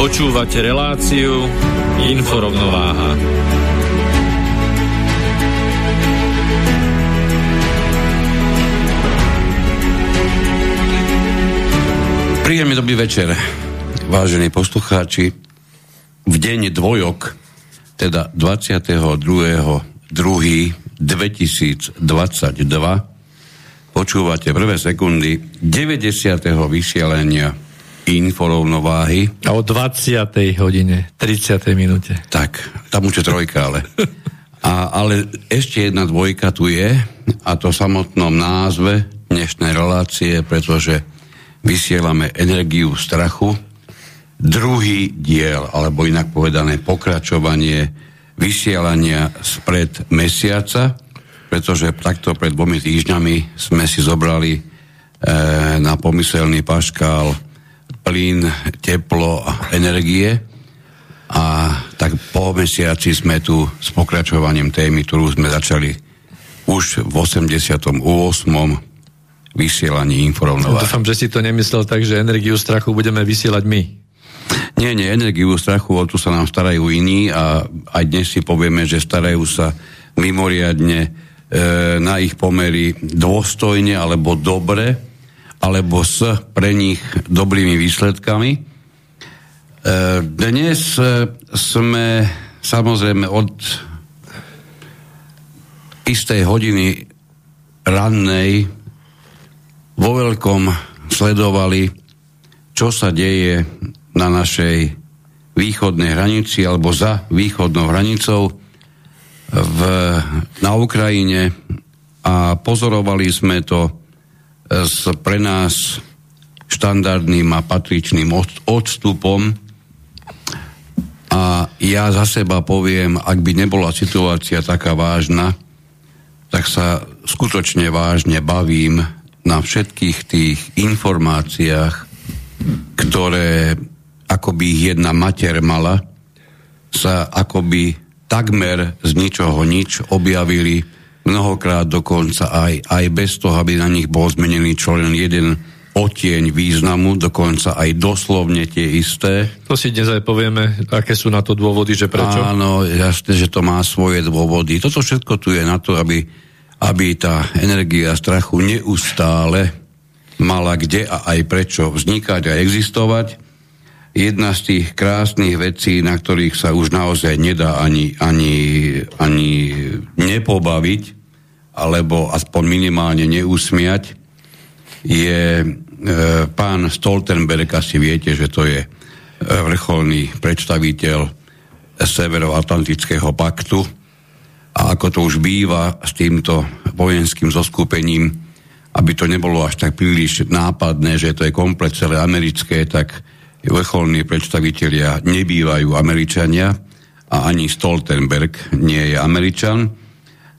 Počúvate reláciu Inforovnováha. Príjemný dobrý večer, vážení poslucháči. V deň dvojok, teda 22.2.2022, počúvate prvé sekundy 90. vysielania inforovnováhy. A o 20. hodine, 30. minúte. Tak, tam už je trojka, ale. A, ale ešte jedna dvojka tu je, a to v samotnom názve dnešnej relácie, pretože vysielame energiu strachu. Druhý diel, alebo inak povedané pokračovanie vysielania spred mesiaca, pretože takto pred dvomi týždňami sme si zobrali e, na pomyselný paškál plyn, teplo, energie a tak po mesiaci sme tu s pokračovaním témy, ktorú sme začali už v 88. vysielaní informovať. Dúfam, že si to nemyslel tak, že energiu strachu budeme vysielať my. Nie, nie, energiu strachu, o tu sa nám starajú iní a aj dnes si povieme, že starajú sa mimoriadne e, na ich pomery dôstojne alebo dobre alebo s pre nich dobrými výsledkami. E, dnes e, sme samozrejme od istej hodiny rannej vo veľkom sledovali, čo sa deje na našej východnej hranici alebo za východnou hranicou v, na Ukrajine a pozorovali sme to s pre nás štandardným a patričným odstupom. A ja za seba poviem, ak by nebola situácia taká vážna, tak sa skutočne vážne bavím na všetkých tých informáciách, ktoré akoby ich jedna mater mala, sa akoby takmer z ničoho nič objavili mnohokrát dokonca aj, aj bez toho, aby na nich bol zmenený čo len jeden otieň významu, dokonca aj doslovne tie isté. To si dnes aj povieme, aké sú na to dôvody, že prečo? Áno, jasne, že to má svoje dôvody. Toto všetko tu je na to, aby, aby tá energia strachu neustále mala kde a aj prečo vznikať a existovať. Jedna z tých krásnych vecí, na ktorých sa už naozaj nedá ani, ani, ani nepobaviť, alebo aspoň minimálne neusmiať, je e, pán Stoltenberg, asi viete, že to je e, vrcholný predstaviteľ Severoatlantického paktu. A ako to už býva s týmto vojenským zoskupením, aby to nebolo až tak príliš nápadné, že to je komplet celé americké, tak vrcholní predstavitelia nebývajú Američania a ani Stoltenberg nie je Američan.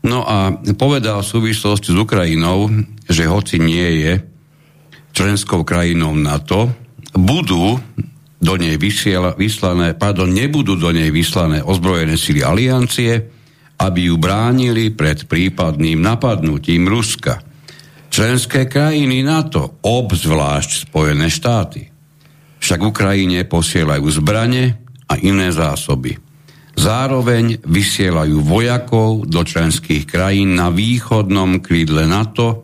No a povedal v súvislosti s Ukrajinou, že hoci nie je členskou krajinou NATO, budú do nej vysiela, vyslané, pardon, nebudú do nej vyslané ozbrojené sily aliancie, aby ju bránili pred prípadným napadnutím Ruska. Členské krajiny NATO, obzvlášť Spojené štáty, však Ukrajine posielajú zbrane a iné zásoby. Zároveň vysielajú vojakov do členských krajín na východnom krídle NATO,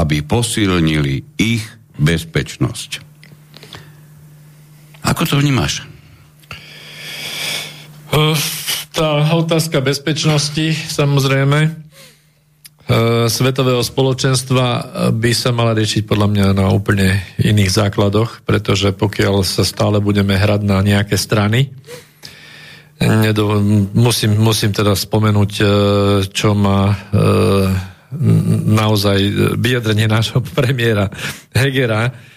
aby posilnili ich bezpečnosť. Ako to vnímaš? Tá otázka bezpečnosti, samozrejme, svetového spoločenstva by sa mala riešiť podľa mňa na úplne iných základoch, pretože pokiaľ sa stále budeme hrať na nejaké strany, nedo, musím, musím teda spomenúť, čo má naozaj vyjadrenie nášho premiéra Hegera, E,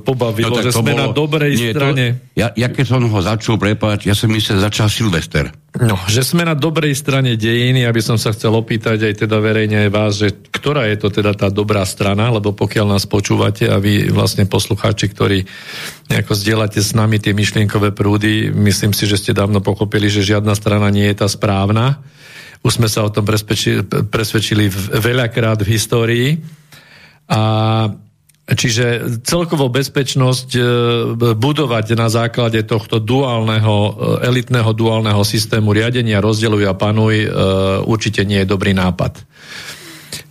pobavilo, no, že sme bolo, na dobrej nie, strane. To, ja, ja keď som ho začul prepáť, ja som myslel, začal Silvester. No, že sme na dobrej strane dejiny, aby som sa chcel opýtať aj teda verejne aj vás, že ktorá je to teda tá dobrá strana, lebo pokiaľ nás počúvate a vy vlastne poslucháči, ktorí nejako zdieľate s nami tie myšlienkové prúdy, myslím si, že ste dávno pochopili, že žiadna strana nie je tá správna. Už sme sa o tom presvedčili, presvedčili veľakrát v histórii. A Čiže celkovo bezpečnosť e, budovať na základe tohto duálneho, e, elitného duálneho systému riadenia, rozdeluj a panuj e, určite nie je dobrý nápad.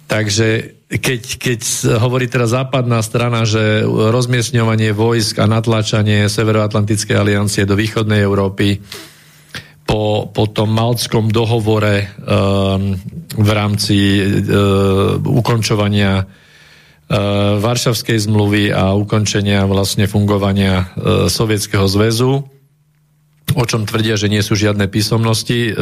Takže keď, keď hovorí teraz západná strana, že rozmiestňovanie vojsk a natlačanie Severoatlantickej aliancie do východnej Európy po, po tom malckom dohovore um, v rámci um, ukončovania Varšavskej zmluvy a ukončenia vlastne fungovania e, Sovietskeho zväzu, o čom tvrdia, že nie sú žiadne písomnosti. E,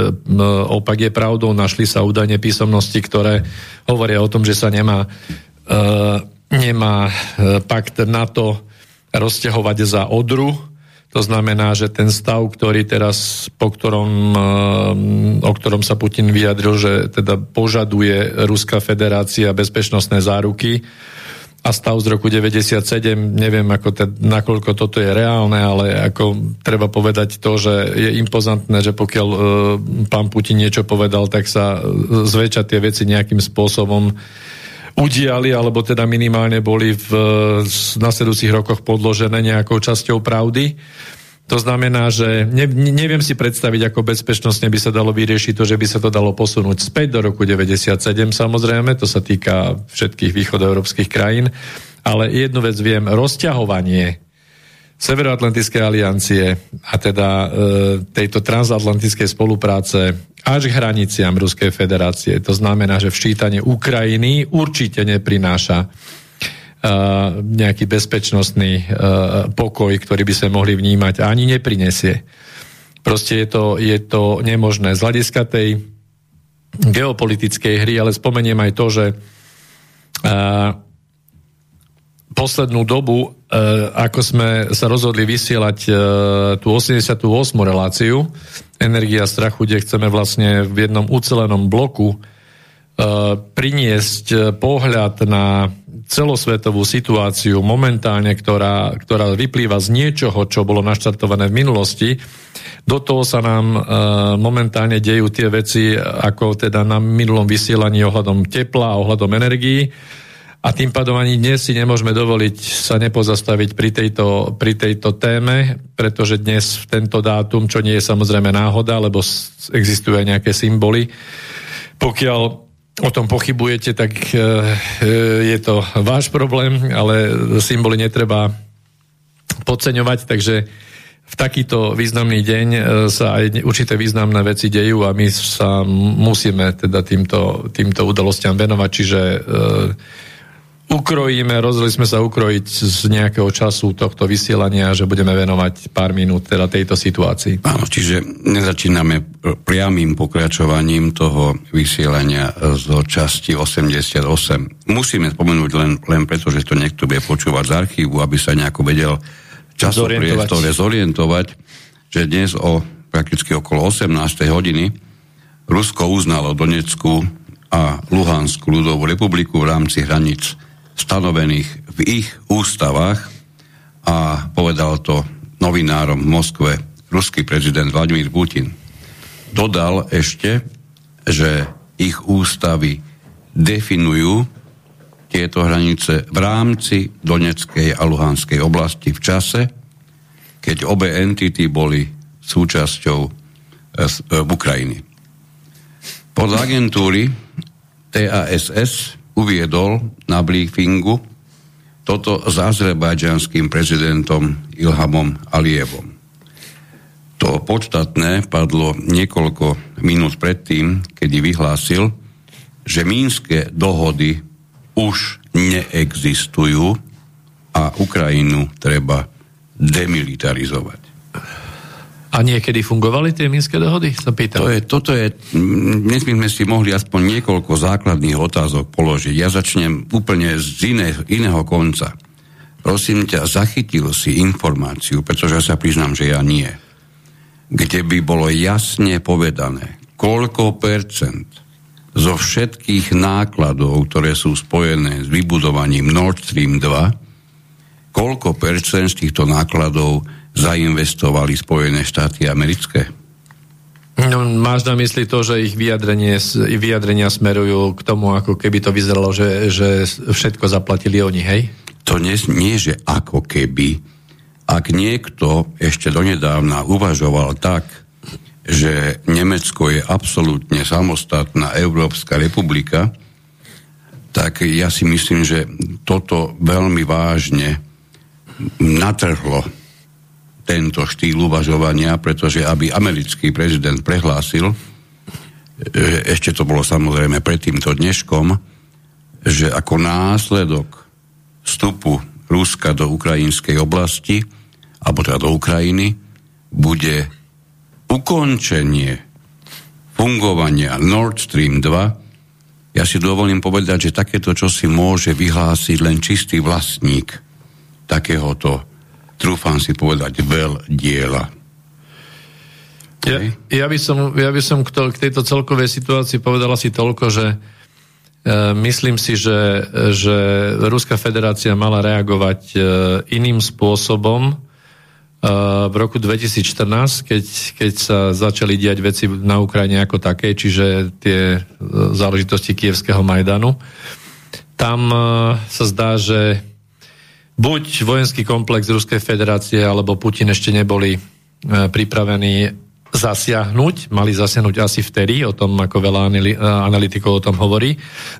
opak je pravdou, našli sa údajne písomnosti, ktoré hovoria o tom, že sa nemá, nemá pakt NATO rozťahovať za odru, to znamená, že ten stav, ktorý teraz, po ktorom, o ktorom sa Putin vyjadril, že teda požaduje Ruská federácia bezpečnostné záruky, a stav z roku 97, neviem, ako te, nakoľko toto je reálne, ale ako treba povedať to, že je impozantné, že pokiaľ e, pán Putin niečo povedal, tak sa e, zväčša tie veci nejakým spôsobom udiali, alebo teda minimálne boli v, nasledujúcich rokoch podložené nejakou časťou pravdy. To znamená, že ne, neviem si predstaviť, ako bezpečnostne by sa dalo vyriešiť to, že by sa to dalo posunúť späť do roku 97, samozrejme, to sa týka všetkých východoeurópskych krajín, ale jednu vec viem, rozťahovanie Severoatlantickej aliancie a teda e, tejto transatlantickej spolupráce až k hraniciam Ruskej federácie. To znamená, že včítanie Ukrajiny určite neprináša nejaký bezpečnostný pokoj, ktorý by sme mohli vnímať, ani neprinesie. Proste je to, je to nemožné. Z hľadiska tej geopolitickej hry, ale spomeniem aj to, že poslednú dobu, ako sme sa rozhodli vysielať tú 88. reláciu Energia strachu, kde chceme vlastne v jednom ucelenom bloku priniesť pohľad na celosvetovú situáciu momentálne, ktorá, ktorá vyplýva z niečoho, čo bolo naštartované v minulosti, do toho sa nám momentálne dejú tie veci, ako teda na minulom vysielaní ohľadom tepla a ohľadom energií. A tým pádom ani dnes si nemôžeme dovoliť sa nepozastaviť pri tejto, pri tejto téme, pretože dnes v tento dátum, čo nie je samozrejme náhoda, lebo existujú aj nejaké symboly, pokiaľ o tom pochybujete, tak e, e, je to váš problém, ale symboly netreba podceňovať, takže v takýto významný deň e, sa aj určité významné veci dejú a my sa musíme teda týmto, týmto udalostiam venovať, čiže ukrojíme, rozhodli sme sa ukrojiť z nejakého času tohto vysielania, že budeme venovať pár minút teda tejto situácii. Áno, čiže nezačíname priamým pokračovaním toho vysielania zo časti 88. Musíme spomenúť len, len preto, že to niekto bude počúvať z archívu, aby sa nejako vedel časopriestore zorientovať, že dnes o prakticky okolo 18. hodiny Rusko uznalo Donecku a Luhanskú ľudovú republiku v rámci hraníc stanovených v ich ústavách a povedal to novinárom v Moskve ruský prezident Vladimír Putin. Dodal ešte, že ich ústavy definujú tieto hranice v rámci Doneckej a Luhanskej oblasti v čase, keď obe entity boli súčasťou e, Ukrajiny. Podľa agentúry TASS uviedol na briefingu toto s azerbajdžanským prezidentom Ilhamom Alievom. To podstatné padlo niekoľko minút predtým, kedy vyhlásil, že mínske dohody už neexistujú a Ukrajinu treba demilitarizovať. A niekedy fungovali tie minské dohody? Sa pýtam. To je, toto je, dnes by sme si mohli aspoň niekoľko základných otázok položiť. Ja začnem úplne z iné, iného konca. Prosím ťa, zachytil si informáciu, pretože sa priznám, že ja nie. Kde by bolo jasne povedané, koľko percent zo všetkých nákladov, ktoré sú spojené s vybudovaním Nord Stream 2, koľko percent z týchto nákladov zainvestovali Spojené štáty americké? No, máš na mysli to, že ich vyjadrenie, vyjadrenia smerujú k tomu, ako keby to vyzeralo, že, že všetko zaplatili oni, hej? To nie, nie, že ako keby. Ak niekto ešte donedávna uvažoval tak, že Nemecko je absolútne samostatná Európska republika, tak ja si myslím, že toto veľmi vážne natrhlo tento štýl uvažovania, pretože aby americký prezident prehlásil, ešte to bolo samozrejme pred týmto dneškom, že ako následok vstupu Ruska do ukrajinskej oblasti, alebo teda do Ukrajiny, bude ukončenie fungovania Nord Stream 2, ja si dovolím povedať, že takéto čo si môže vyhlásiť len čistý vlastník takéhoto trúfam si povedať, veľ diela. Ja, ja, by som, ja by som k, to, k tejto celkovej situácii povedal asi toľko, že e, myslím si, že, že Ruská federácia mala reagovať e, iným spôsobom e, v roku 2014, keď, keď sa začali diať veci na Ukrajine ako také, čiže tie e, záležitosti kievského Majdanu. Tam e, sa zdá, že buď vojenský komplex Ruskej federácie alebo Putin ešte neboli e, pripravení zasiahnuť, mali zasiahnuť asi vtedy, o tom ako veľa e, analytikov o tom hovorí.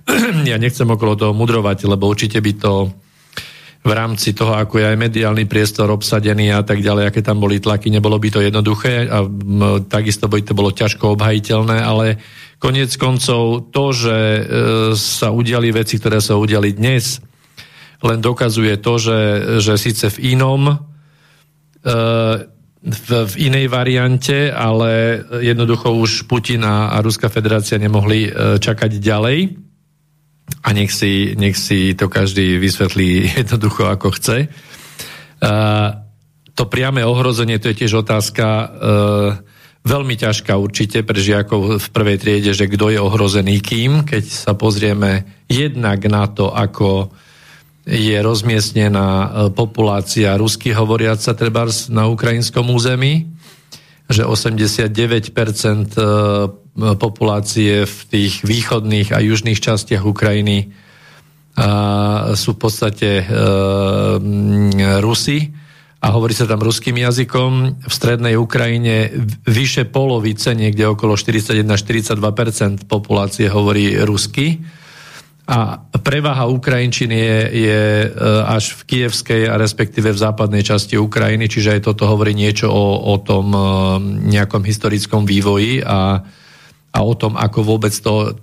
ja nechcem okolo toho mudrovať, lebo určite by to v rámci toho, ako je aj mediálny priestor obsadený a tak ďalej, aké tam boli tlaky, nebolo by to jednoduché a m, takisto by to bolo ťažko obhajiteľné, ale konec koncov to, že e, sa udiali veci, ktoré sa udiali dnes, len dokazuje to, že, že síce v inom e, v, v inej variante, ale jednoducho už Putin a, a Ruská federácia nemohli e, čakať ďalej a nech si, nech si to každý vysvetlí jednoducho ako chce. E, to priame ohrozenie, to je tiež otázka veľmi ťažká určite pre žiakov v prvej triede, že kto je ohrozený kým, keď sa pozrieme jednak na to, ako je rozmiestnená e, populácia rusky hovoriaca treba na ukrajinskom území, že 89% e, populácie v tých východných a južných častiach Ukrajiny sú v podstate e, Rusy a hovorí sa tam ruským jazykom. V strednej Ukrajine vyše polovice, niekde okolo 41-42% populácie hovorí rusky a prevaha Ukrajinčiny je, je e, až v kievskej a respektíve v západnej časti Ukrajiny, čiže aj toto hovorí niečo o, o tom e, nejakom historickom vývoji a, a o tom, ako vôbec to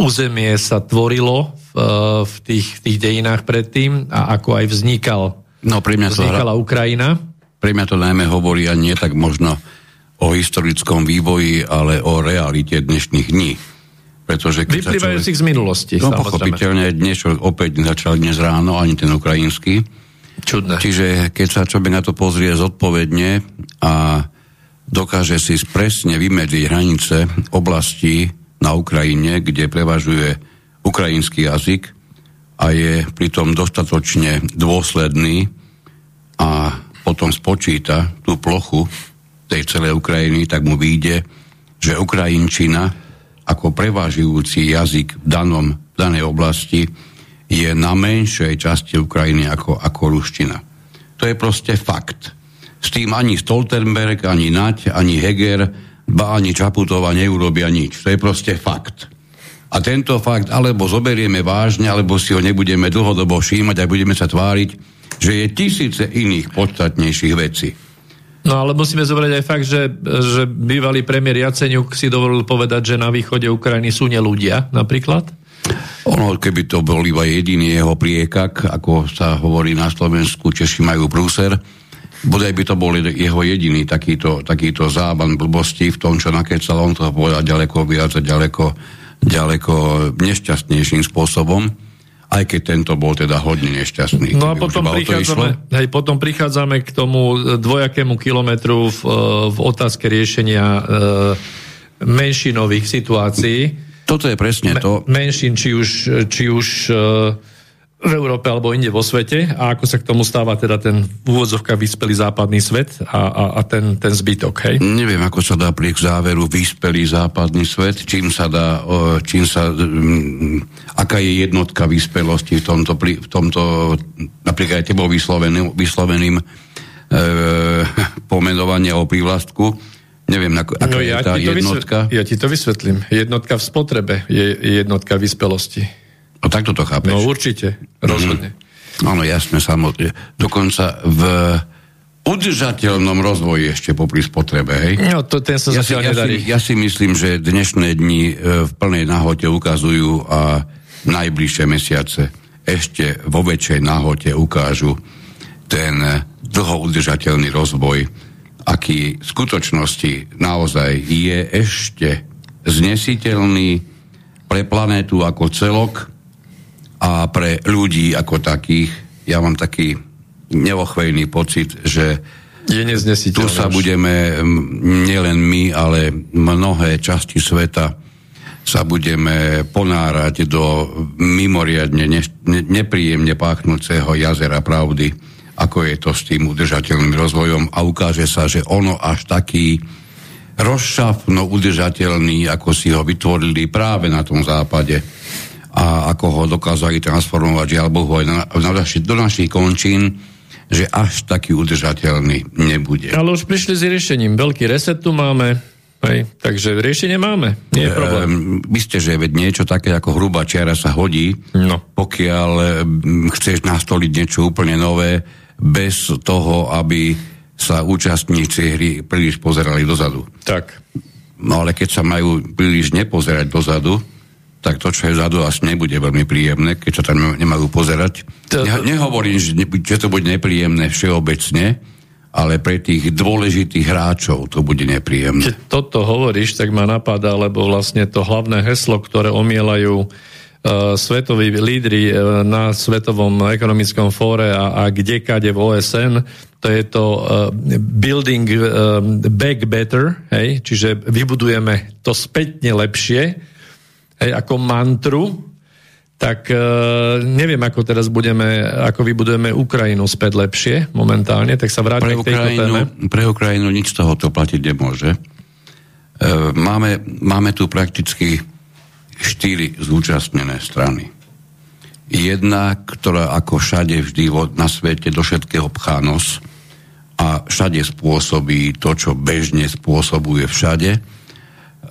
územie sa tvorilo v, e, v tých, v tých dejinách predtým a ako aj vznikal, no, pre mňa vznikala hra... Ukrajina. Pre mňa to najmä hovorí a nie tak možno o historickom vývoji, ale o realite dnešných dní pretože Vyplývajúcich človek... z minulosti, No pochopiteľne, dnes opäť začal dnes ráno, ani ten ukrajinský. Čudné. Čiže keď sa človek na to pozrie zodpovedne a dokáže si presne vymedziť hranice oblasti na Ukrajine, kde prevažuje ukrajinský jazyk a je pritom dostatočne dôsledný a potom spočíta tú plochu tej celej Ukrajiny, tak mu vyjde, že Ukrajinčina ako prevažujúci jazyk v, danom, v danej oblasti je na menšej časti Ukrajiny ako, ako ruština. To je proste fakt. S tým ani Stoltenberg, ani Nať, ani Heger, ba ani Čaputová neurobia nič. To je proste fakt. A tento fakt alebo zoberieme vážne, alebo si ho nebudeme dlhodobo všímať a budeme sa tváriť, že je tisíce iných podstatnejších vecí. No ale musíme zobrať aj fakt, že, že bývalý premiér Jaceňuk si dovolil povedať, že na východe Ukrajiny sú neľudia napríklad. Ono, keby to bol iba jediný jeho priekak, ako sa hovorí na Slovensku, Češi majú prúser, bodaj by to bol jeho jediný takýto, takýto zában blbosti v tom, čo nakecal, on to povedal ďaleko viac a ďaleko, ďaleko nešťastnejším spôsobom aj keď tento bol teda hodne nešťastný. No a potom prichádzame, hej, potom prichádzame k tomu dvojakému kilometru v, v otázke riešenia e, menšinových situácií. Toto je presne to. menšin, či už, či už e, v Európe alebo inde vo svete a ako sa k tomu stáva teda ten v úvodzovkách vyspelý západný svet a, a, a ten, ten zbytok, hej? Neviem, ako sa dá pri záveru vyspelý západný svet, čím sa dá, čím sa, aká je jednotka vyspelosti v tomto, v tomto napríklad aj tebou vysloveným, vysloveným e, pomenovania o prívlastku. Neviem, ako, aká no, ja je tá jednotka. Vysvetlím, ja ti to vysvetlím. Jednotka v spotrebe je jednotka vyspelosti. No takto to chápeš. No určite, rozhodne. Mm. Áno, jasne, samozrejme. Dokonca v udržateľnom rozvoji ešte popri spotrebe, hej? No, to ten sa ja si, ja, si, ja si myslím, že dnešné dni e, v plnej nahote ukazujú a najbližšie mesiace ešte vo väčšej nahote ukážu ten dlho udržateľný rozvoj, aký v skutočnosti naozaj je ešte znesiteľný pre planétu ako celok, a pre ľudí ako takých, ja mám taký neochvejný pocit, že je tu sa budeme, nielen my, ale mnohé časti sveta sa budeme ponárať do mimoriadne ne, ne, nepríjemne páchnúceho jazera pravdy, ako je to s tým udržateľným rozvojom. A ukáže sa, že ono až taký rozšafno udržateľný, ako si ho vytvorili práve na tom západe, a ako ho dokázali transformovať, žiaľ Bohu, aj na, na naši, do našich končín, že až taký udržateľný nebude. Ale už prišli s riešením. Veľký reset tu máme, hej, takže riešenie máme. Nie je problém. E, myslíte, že veď niečo také ako hrubá čiara sa hodí, no. pokiaľ chceš nastoliť niečo úplne nové, bez toho, aby sa účastníci hry príliš pozerali dozadu. Tak. No ale keď sa majú príliš nepozerať dozadu, tak to, čo je vzadu, asi nebude veľmi príjemné, keď sa tam nemajú pozerať. To... Ne, nehovorím, že, že to bude nepríjemné všeobecne, ale pre tých dôležitých hráčov to bude nepríjemné. Keď toto hovoríš, tak ma napadá, lebo vlastne to hlavné heslo, ktoré omielajú uh, svetoví lídry uh, na Svetovom ekonomickom fóre a, a kdekade v OSN, to je to uh, building uh, back better, hej? čiže vybudujeme to spätne lepšie, hej, ako mantru, tak e, neviem, ako teraz budeme, ako vybudujeme Ukrajinu späť lepšie momentálne, tak sa vráťme k tejto téme. Pre Ukrajinu nič z toho to platiť nemôže. E, máme, máme tu prakticky štyri zúčastnené strany. Jedna, ktorá ako všade vždy na svete do všetkého pchá nos a všade spôsobí to, čo bežne spôsobuje všade,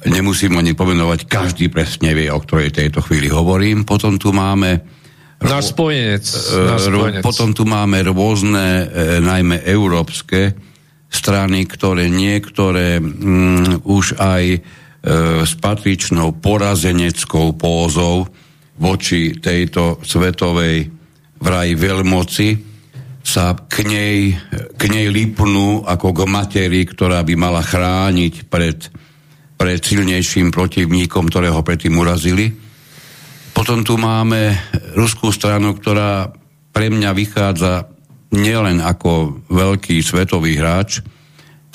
nemusím ani pomenovať, každý presne vie, o ktorej tejto chvíli hovorím. Potom tu máme... Náš spojenec. E, náš spojenec. Potom tu máme rôzne, e, najmä európske strany, ktoré niektoré mm, už aj e, s patričnou porazeneckou pózou voči tejto svetovej vraj veľmoci sa k nej, k nej lipnú ako k materii, ktorá by mala chrániť pred pred silnejším protivníkom, ktorého predtým urazili. Potom tu máme ruskú stranu, ktorá pre mňa vychádza nielen ako veľký svetový hráč,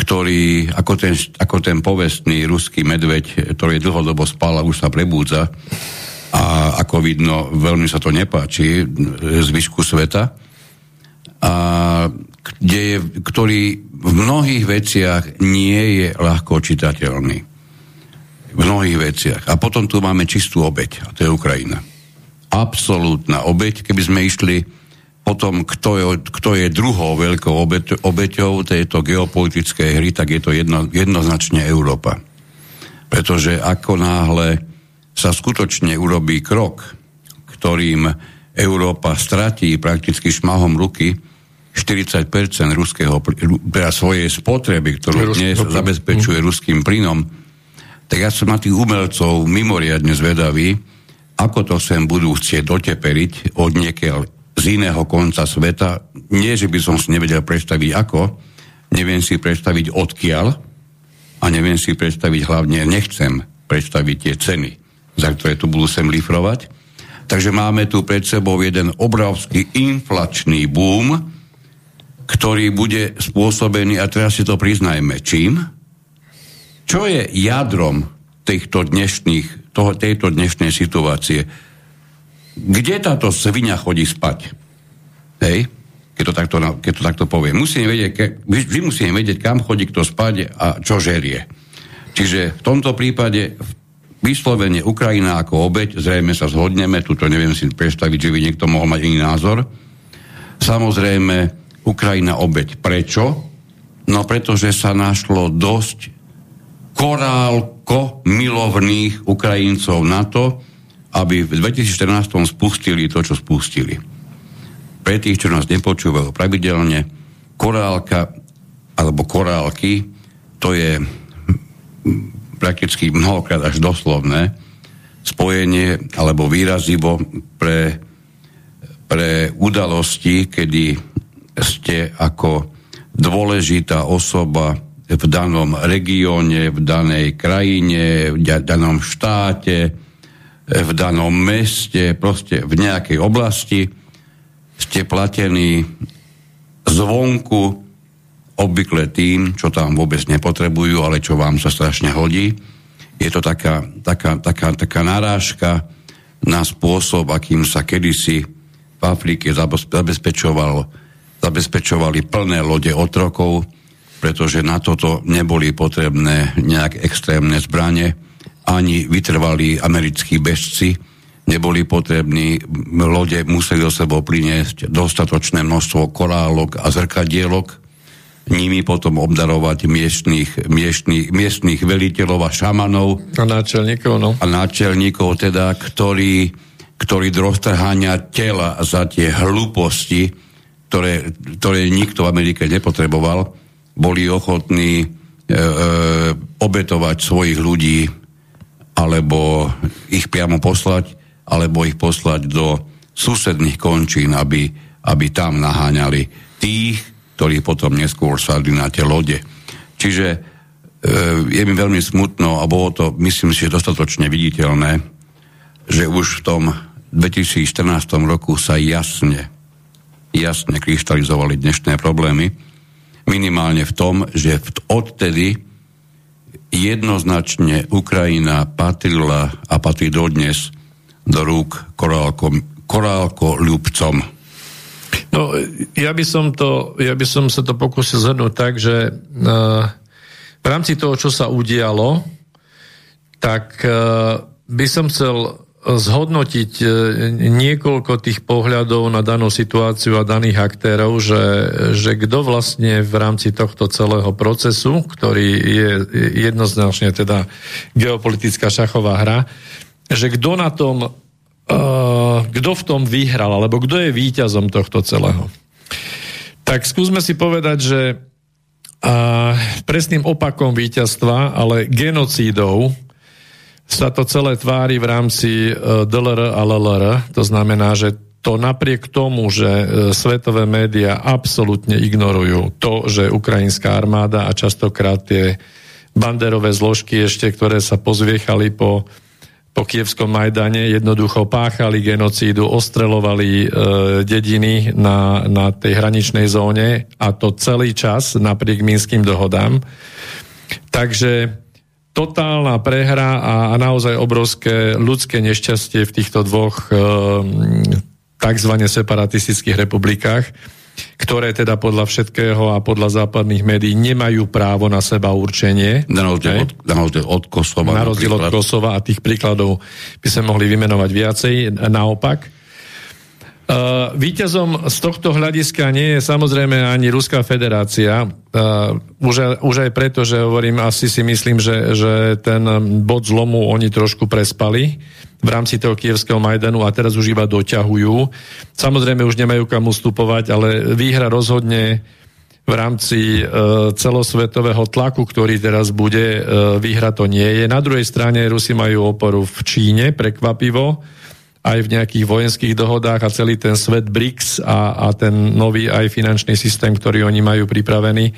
ktorý ako ten, ako ten povestný ruský medveď, ktorý dlhodobo spal a už sa prebúdza. A ako vidno, veľmi sa to nepáči zvyšku sveta. A kde je, ktorý v mnohých veciach nie je ľahko čitateľný v mnohých veciach. A potom tu máme čistú obeď, a to je Ukrajina. Absolútna obeď, keby sme išli potom, kto je, kto je druhou veľkou obeť, obeťou tejto geopolitickej hry, tak je to jedno, jednoznačne Európa. Pretože ako náhle sa skutočne urobí krok, ktorým Európa stratí prakticky šmahom ruky 40% ruského, teda svojej spotreby, ktorú dnes zabezpečuje mm. ruským plynom, tak ja som na tých umelcov mimoriadne zvedavý, ako to sem budú chcieť doteperiť od niekiaľ z iného konca sveta. Nie, že by som si nevedel predstaviť ako, neviem si predstaviť odkiaľ a neviem si predstaviť hlavne, nechcem predstaviť tie ceny, za ktoré tu budú sem lifrovať. Takže máme tu pred sebou jeden obrovský inflačný boom, ktorý bude spôsobený, a teraz si to priznajme, čím? Čo je jadrom týchto dnešných, toho, tejto dnešnej situácie? Kde táto svinia chodí spať? Hej? Keď to takto, keď to takto poviem. Musíme vedieť, ke, vždy musíme vedieť, kam chodí kto spať a čo žerie. Čiže v tomto prípade vyslovene Ukrajina ako obeď, zrejme sa zhodneme, tuto neviem si predstaviť, že by niekto mohol mať iný názor. Samozrejme, Ukrajina obeď. Prečo? No pretože sa našlo dosť korálko milovných Ukrajincov na to, aby v 2014 spustili to, čo spustili. Pre tých, čo nás nepočúvajú pravidelne, korálka alebo korálky, to je prakticky mnohokrát až doslovné spojenie alebo výrazivo pre, pre udalosti, kedy ste ako dôležitá osoba v danom regióne, v danej krajine, v danom štáte, v danom meste, proste v nejakej oblasti ste platení zvonku obvykle tým, čo tam vôbec nepotrebujú, ale čo vám sa strašne hodí. Je to taká, taká, taká, taká narážka na spôsob, akým sa kedysi v Afrike zabezpečoval zabezpečovali plné lode otrokov, pretože na toto neboli potrebné nejak extrémne zbranie, ani vytrvalí americkí bežci neboli potrební, lode museli do sebou priniesť dostatočné množstvo korálok a zrkadielok, nimi potom obdarovať miestných, miestných, miestných veliteľov a šamanov. A náčelníkov, no. A náčelníkov teda, ktorí, ktorí roztrháňa tela za tie hlúposti, ktoré, ktoré nikto v Amerike nepotreboval, boli ochotní e, e, obetovať svojich ľudí alebo ich priamo poslať, alebo ich poslať do susedných končín, aby, aby tam naháňali tých, ktorí potom neskôr sadli na tie lode. Čiže e, je mi veľmi smutno a bolo to, myslím si, dostatočne viditeľné, že už v tom 2014 roku sa jasne jasne kryštalizovali dnešné problémy. Minimálne v tom, že odtedy jednoznačne Ukrajina patrila a patrí dodnes do rúk korálko, ľubcom. No, ja by, som to, ja by som sa to pokusil zhrnúť tak, že uh, v rámci toho, čo sa udialo, tak uh, by som chcel zhodnotiť e, niekoľko tých pohľadov na danú situáciu a daných aktérov, že, že kto vlastne v rámci tohto celého procesu, ktorý je jednoznačne teda geopolitická šachová hra, že kto na tom, uh, kto v tom vyhral, alebo kto je víťazom tohto celého. Tak skúsme si povedať, že presným opakom víťazstva, ale genocídou, sa to celé tvári v rámci e, DLR a LLR. To znamená, že to napriek tomu, že e, svetové médiá absolútne ignorujú to, že ukrajinská armáda a častokrát tie banderové zložky ešte, ktoré sa pozviechali po, po kievskom Majdane, jednoducho páchali genocídu, ostrelovali e, dediny na, na tej hraničnej zóne a to celý čas napriek minským dohodám. Takže totálna prehra a, a naozaj obrovské ľudské nešťastie v týchto dvoch e, tzv. separatistických republikách, ktoré teda podľa všetkého a podľa západných médií nemajú právo na seba určenie. Na rozdiel, od, na rozdiel od Kosova. Na rozdiel od Kosova a tých príkladov by sme mohli vymenovať viacej. Naopak, Uh, víťazom z tohto hľadiska nie je samozrejme ani Ruská federácia. Uh, už, už aj preto, že hovorím, asi si myslím, že, že ten bod zlomu oni trošku prespali. v rámci toho kievského Majdanu a teraz už iba doťahujú. Samozrejme už nemajú kam ustupovať, ale výhra rozhodne v rámci e, celosvetového tlaku, ktorý teraz bude, e, výhra to nie je. Na druhej strane Rusi majú oporu v Číne, prekvapivo, aj v nejakých vojenských dohodách a celý ten svet BRICS a, a ten nový aj finančný systém, ktorý oni majú pripravený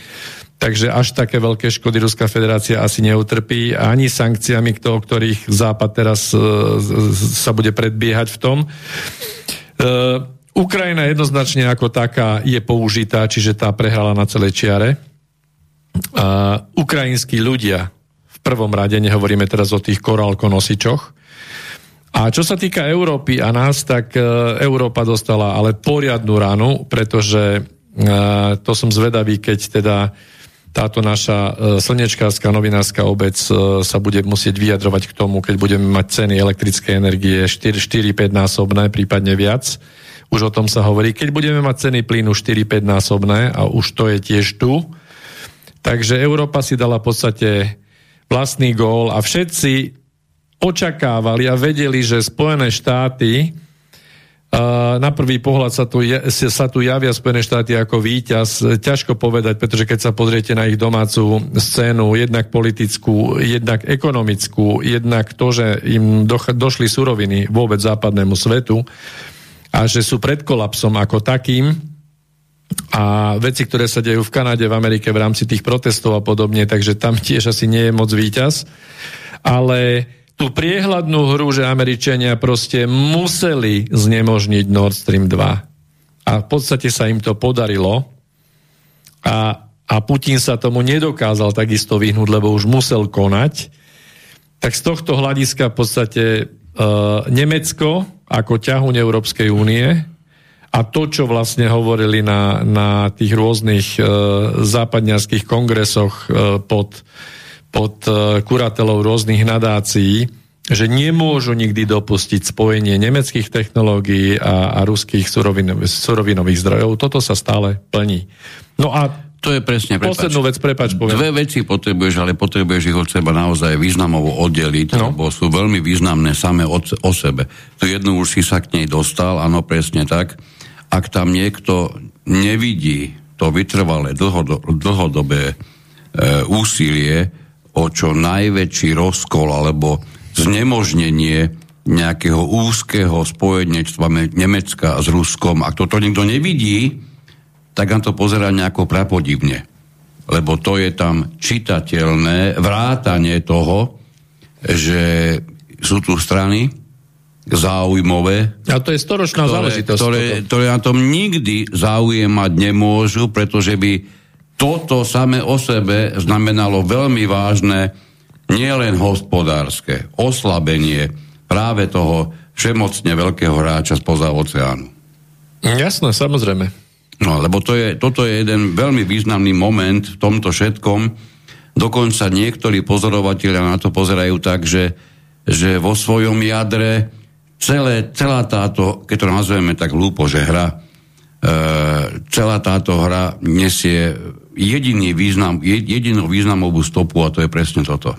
Takže až také veľké škody Ruská federácia asi neutrpí ani sankciami, o ktorých Západ teraz e, sa bude predbiehať v tom. E, Ukrajina jednoznačne ako taká je použitá, čiže tá prehrala na celej čiare. A ukrajinskí ľudia v prvom rade, nehovoríme teraz o tých korálkonosičoch, a čo sa týka Európy a nás, tak e, Európa dostala ale poriadnu ranu, pretože to som zvedavý, keď teda táto naša e, slnečkárska novinárska obec e, sa bude musieť vyjadrovať k tomu, keď budeme mať ceny elektrickej energie 4-5 násobné, prípadne viac. Už o tom sa hovorí. Keď budeme mať ceny plynu 4-5 násobné, a už to je tiež tu, takže Európa si dala v podstate vlastný gól a všetci očakávali a vedeli, že Spojené štáty na prvý pohľad sa tu, sa tu javia Spojené štáty ako víťaz. Ťažko povedať, pretože keď sa pozriete na ich domácu scénu, jednak politickú, jednak ekonomickú, jednak to, že im došli suroviny vôbec západnému svetu a že sú pred kolapsom ako takým, a veci, ktoré sa dejú v Kanade, v Amerike v rámci tých protestov a podobne, takže tam tiež asi nie je moc víťaz. Ale tú priehľadnú hru, že Američania proste museli znemožniť Nord Stream 2. A v podstate sa im to podarilo. A, a Putin sa tomu nedokázal takisto vyhnúť, lebo už musel konať. Tak z tohto hľadiska v podstate uh, Nemecko ako ťahuň Európskej únie a to, čo vlastne hovorili na, na tých rôznych uh, západňarských kongresoch uh, pod pod e, kuratelou rôznych nadácií, že nemôžu nikdy dopustiť spojenie nemeckých technológií a, a ruských surovin, surovinových zdrojov. Toto sa stále plní. No a to je presne, prepač. Poslednú vec, prepač, poviem. Dve veci potrebuješ, ale potrebuješ ich od seba naozaj významovo oddeliť, no. lebo sú veľmi významné same o, o sebe. Tu jednu už si sa k nej dostal, áno, presne tak. Ak tam niekto nevidí to vytrvalé dlhodobé e, úsilie, o čo najväčší rozkol alebo znemožnenie nejakého úzkeho spojenectva Nemecka s Ruskom. Ak toto nikto nevidí, tak nám to pozera nejako prapodivne. Lebo to je tam čitateľné vrátanie toho, že sú tu strany záujmové. A to je storočná ktoré, záležitosť. Ktoré, ktoré na tom nikdy záujem mať nemôžu, pretože by toto same o sebe znamenalo veľmi vážne nielen hospodárske oslabenie práve toho všemocne veľkého hráča spoza oceánu. Jasné, samozrejme. No, lebo to je, toto je jeden veľmi významný moment v tomto všetkom. Dokonca niektorí pozorovatelia na to pozerajú tak, že, že vo svojom jadre celé, celá táto, keď to nazveme tak hlúpo, že hra, e, celá táto hra nesie jediný význam, jedinú významovú stopu a to je presne toto.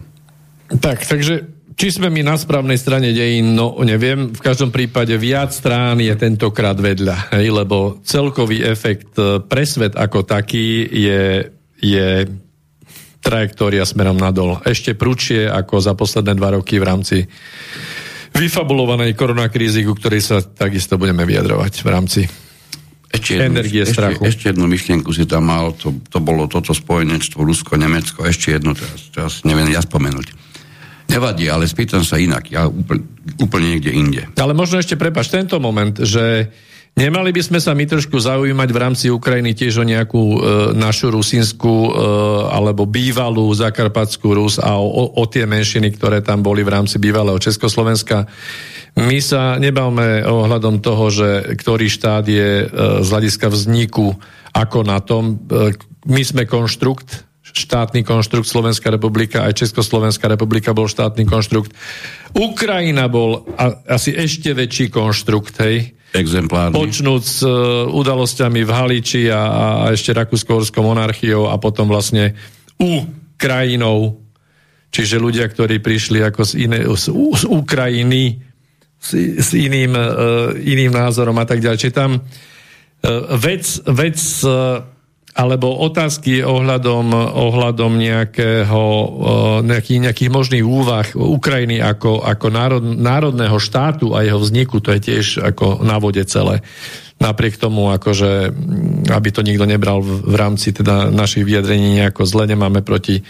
Tak, takže či sme my na správnej strane dejín, no neviem, v každom prípade viac strán je tentokrát vedľa, hej, lebo celkový efekt e, pre svet ako taký je, je trajektória smerom nadol. Ešte prúčie ako za posledné dva roky v rámci vyfabulovanej koronakrízy, ku ktorej sa takisto budeme vyjadrovať v rámci ešte jednu, energie ešte, strachu. Ešte jednu myšlienku si tam mal, to, to bolo toto spojenectvo Rusko-Nemecko, ešte jednu teraz, teraz neviem ja spomenúť. Nevadí, ale spýtam sa inak, ja úplne, úplne niekde inde. Ale možno ešte prepač tento moment, že Nemali by sme sa my trošku zaujímať v rámci Ukrajiny tiež o nejakú e, našu rusinskú e, alebo bývalú zakarpatskú Rus a o, o tie menšiny, ktoré tam boli v rámci bývalého Československa. My sa nebavme ohľadom toho, že ktorý štát je e, z hľadiska vzniku ako na tom. E, my sme konštrukt, štátny konštrukt Slovenská republika, aj Československá republika bol štátny konštrukt. Ukrajina bol asi ešte väčší konštrukt, hej, exemplárny. Počnúť s uh, udalosťami v Haliči a, a ešte Rakúsko-Horskou monarchiou a potom vlastne u krajinou, čiže ľudia, ktorí prišli ako z, iné, z, z Ukrajiny, s, s iným, uh, iným názorom a tak ďalej. Čiže tam uh, vec, vec uh, alebo otázky ohľadom, ohľadom nejakého, nejakých, nejakých možných úvah Ukrajiny ako, ako národ, národného štátu a jeho vzniku, to je tiež ako na vode celé. Napriek tomu, akože, aby to nikto nebral v, v rámci teda našich vyjadrení nejako zle, nemáme proti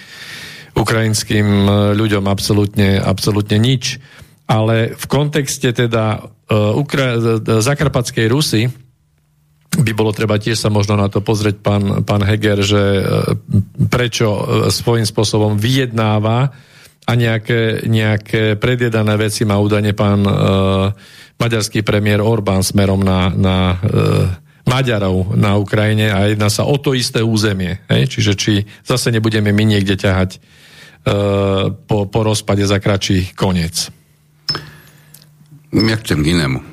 ukrajinským ľuďom absolútne, absolútne nič. Ale v kontexte teda uh, Ukra- Zakarpatskej Rusy, by bolo treba tiež sa možno na to pozrieť pán, pán Heger, že e, prečo e, svojím spôsobom vyjednáva a nejaké, nejaké predjedané veci má údajne pán uh, maďarský premiér Orbán smerom na, na uh, Maďarov na Ukrajine a jedná sa o to isté územie. Hej? Čiže či zase nebudeme my niekde ťahať uh, po, po rozpade za kračí koniec. Ja chcem k inému. E,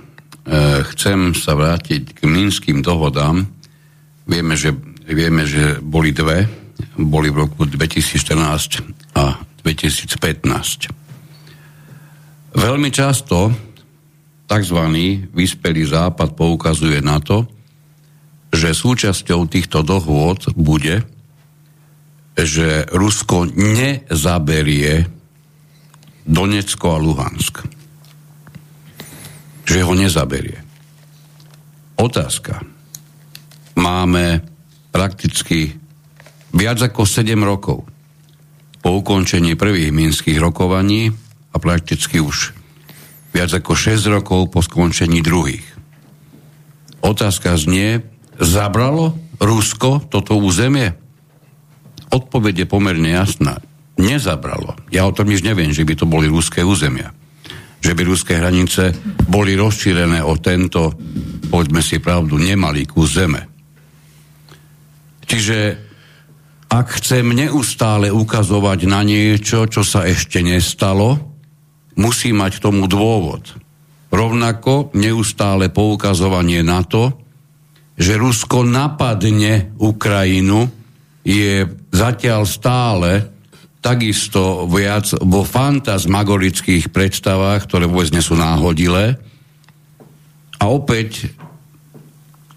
chcem sa vrátiť k minským dohodám. Vieme, že, vieme, že boli dve. Boli v roku 2014 a 2015. Veľmi často tzv. vyspelý západ poukazuje na to, že súčasťou týchto dohôd bude, že Rusko nezaberie Donecko a Luhansk že ho nezaberie. Otázka. Máme prakticky viac ako 7 rokov po ukončení prvých minských rokovaní a prakticky už viac ako 6 rokov po skončení druhých. Otázka znie, zabralo Rusko toto územie? Odpoveď je pomerne jasná. Nezabralo. Ja o tom nič neviem, že by to boli ruské územia že by ruské hranice boli rozšírené o tento, povedzme si pravdu, nemalý kus zeme. Čiže ak chcem neustále ukazovať na niečo, čo sa ešte nestalo, musí mať tomu dôvod. Rovnako neustále poukazovanie na to, že Rusko napadne Ukrajinu, je zatiaľ stále takisto viac vo fantasmagorických predstavách, ktoré vôbec nie sú náhodilé. A opäť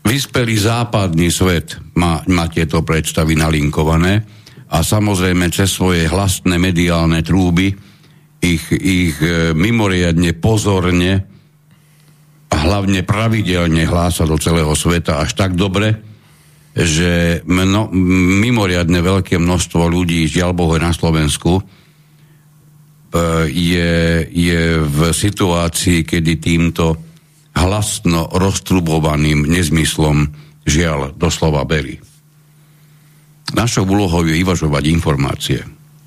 vyspelý západný svet má, má tieto predstavy nalinkované a samozrejme cez svoje hlasné mediálne trúby ich, ich e, mimoriadne pozorne a hlavne pravidelne hlása do celého sveta až tak dobre, že mno, mimoriadne veľké množstvo ľudí, žiaľ Bohu, na Slovensku, e, je, je v situácii, kedy týmto hlasno roztrubovaným nezmyslom žiaľ doslova berí. Našou úlohou je vyvažovať informácie.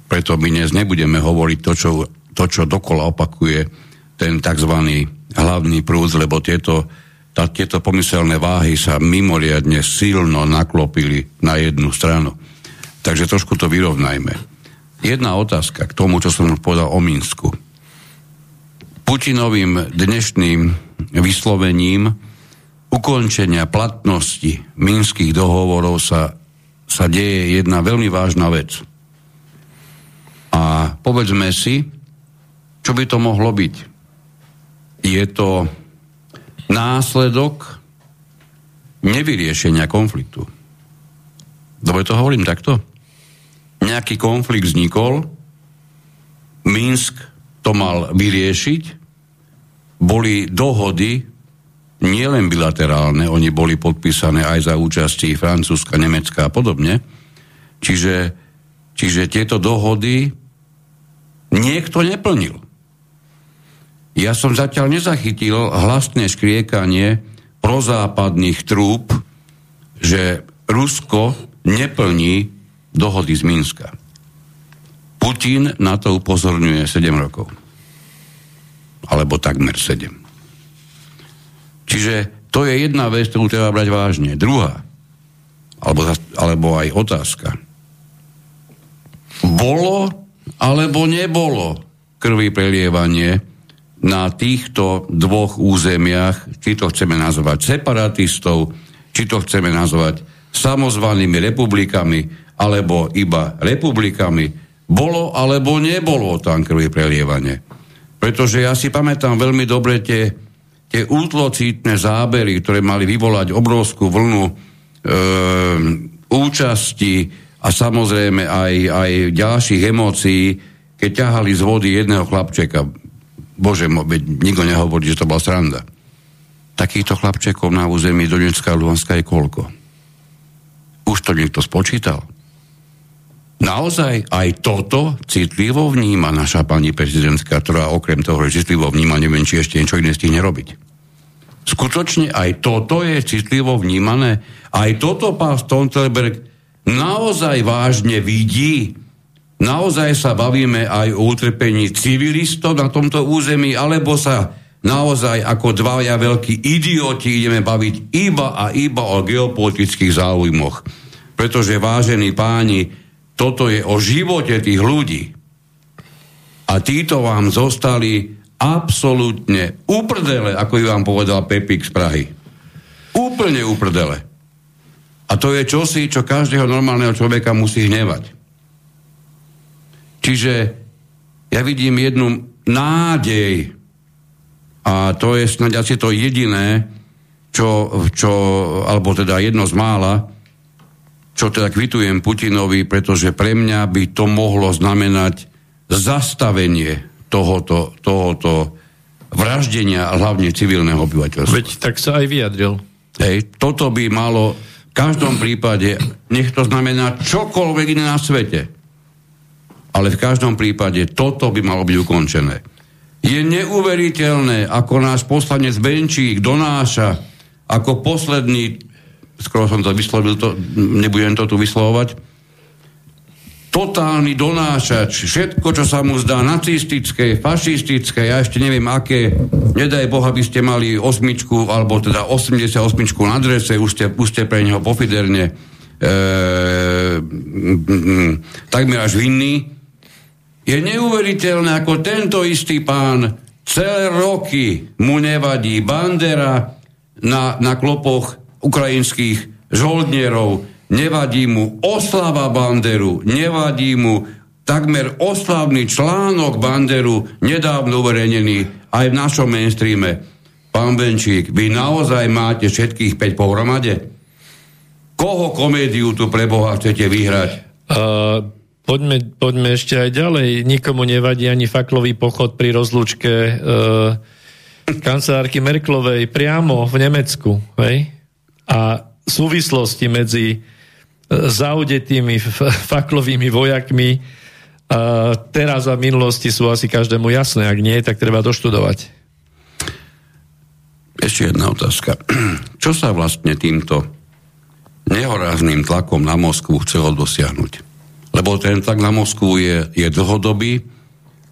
Preto my dnes nebudeme hovoriť to, čo, to, čo dokola opakuje ten tzv. hlavný prúd, lebo tieto tieto pomyselné váhy sa mimoriadne silno naklopili na jednu stranu. Takže trošku to vyrovnajme. Jedna otázka k tomu, čo som už povedal o Minsku. Putinovým dnešným vyslovením ukončenia platnosti minských dohovorov sa, sa deje jedna veľmi vážna vec. A povedzme si, čo by to mohlo byť. Je to následok nevyriešenia konfliktu. Dobre to hovorím takto? Nejaký konflikt vznikol, Minsk to mal vyriešiť, boli dohody, nielen bilaterálne, oni boli podpísané aj za účasti Francúzska, Nemecka a podobne. Čiže, čiže tieto dohody niekto neplnil. Ja som zatiaľ nezachytil hlasné škriekanie prozápadných trúb, že Rusko neplní dohody z Minska. Putin na to upozorňuje 7 rokov. Alebo takmer 7. Čiže to je jedna vec, ktorú treba brať vážne. Druhá, alebo, alebo aj otázka. Bolo alebo nebolo krvi prelievanie na týchto dvoch územiach, či to chceme nazvať separatistov, či to chceme nazvať samozvanými republikami, alebo iba republikami, bolo alebo nebolo tam krvi prelievanie. Pretože ja si pamätám veľmi dobre tie, tie útlocítne zábery, ktoré mali vyvolať obrovskú vlnu e, účasti a samozrejme aj, aj ďalších emócií, keď ťahali z vody jedného chlapčeka. Bože, nikto nehovorí, že to bola sranda. Takýchto chlapčekov na území Donetská a Luhanska je koľko? Už to niekto spočítal? Naozaj aj toto citlivo vníma naša pani prezidentka, ktorá okrem toho, že citlivo vníma, neviem, či ešte niečo iné stihne robiť. Skutočne aj toto je citlivo vnímané. Aj toto pán Stoltenberg naozaj vážne vidí. Naozaj sa bavíme aj o utrpení civilistov na tomto území, alebo sa naozaj ako dvaja veľkí idioti ideme baviť iba a iba o geopolitických záujmoch. Pretože, vážení páni, toto je o živote tých ľudí. A títo vám zostali absolútne uprdele, ako by vám povedal Pepik z Prahy. Úplne uprdele. A to je čosi, čo každého normálneho človeka musí hnevať. Čiže ja vidím jednu nádej a to je snáď asi to jediné, čo, čo, alebo teda jedno z mála, čo teda kvitujem Putinovi, pretože pre mňa by to mohlo znamenať zastavenie tohoto, tohoto vraždenia hlavne civilného obyvateľstva. Veď tak sa aj vyjadril. Hej, toto by malo v každom prípade, nech to znamená čokoľvek iné na svete, ale v každom prípade toto by malo byť ukončené. Je neuveriteľné, ako náš poslanec Benčík donáša ako posledný, skoro som to vyslovil, to, nebudem to tu vyslovovať, totálny donášač, všetko, čo sa mu zdá nacistické, fašistické, ja ešte neviem aké, nedaj Boha, by ste mali osmičku, alebo teda 88 na adrese, už ste, už ste pre neho pofiderne e, takmer až vinný. Je neuveriteľné, ako tento istý pán celé roky mu nevadí bandera na, na klopoch ukrajinských žoldnierov, nevadí mu oslava Banderu, nevadí mu takmer oslavný článok Banderu, nedávno uverejnený aj v našom mainstreame. Pán Benčík, vy naozaj máte všetkých 5 pohromade? Koho komédiu tu pre Boha chcete vyhrať? Uh, poďme, poďme ešte aj ďalej. Nikomu nevadí ani faklový pochod pri rozlúčke uh, kancelárky Merklovej priamo v Nemecku. Hej? A súvislosti medzi zaudetými faklovými vojakmi teraz a v minulosti sú asi každému jasné. Ak nie, tak treba doštudovať. Ešte jedna otázka. Čo sa vlastne týmto nehorázným tlakom na Moskvu chcelo dosiahnuť? Lebo ten tlak na Moskvu je, je dlhodobý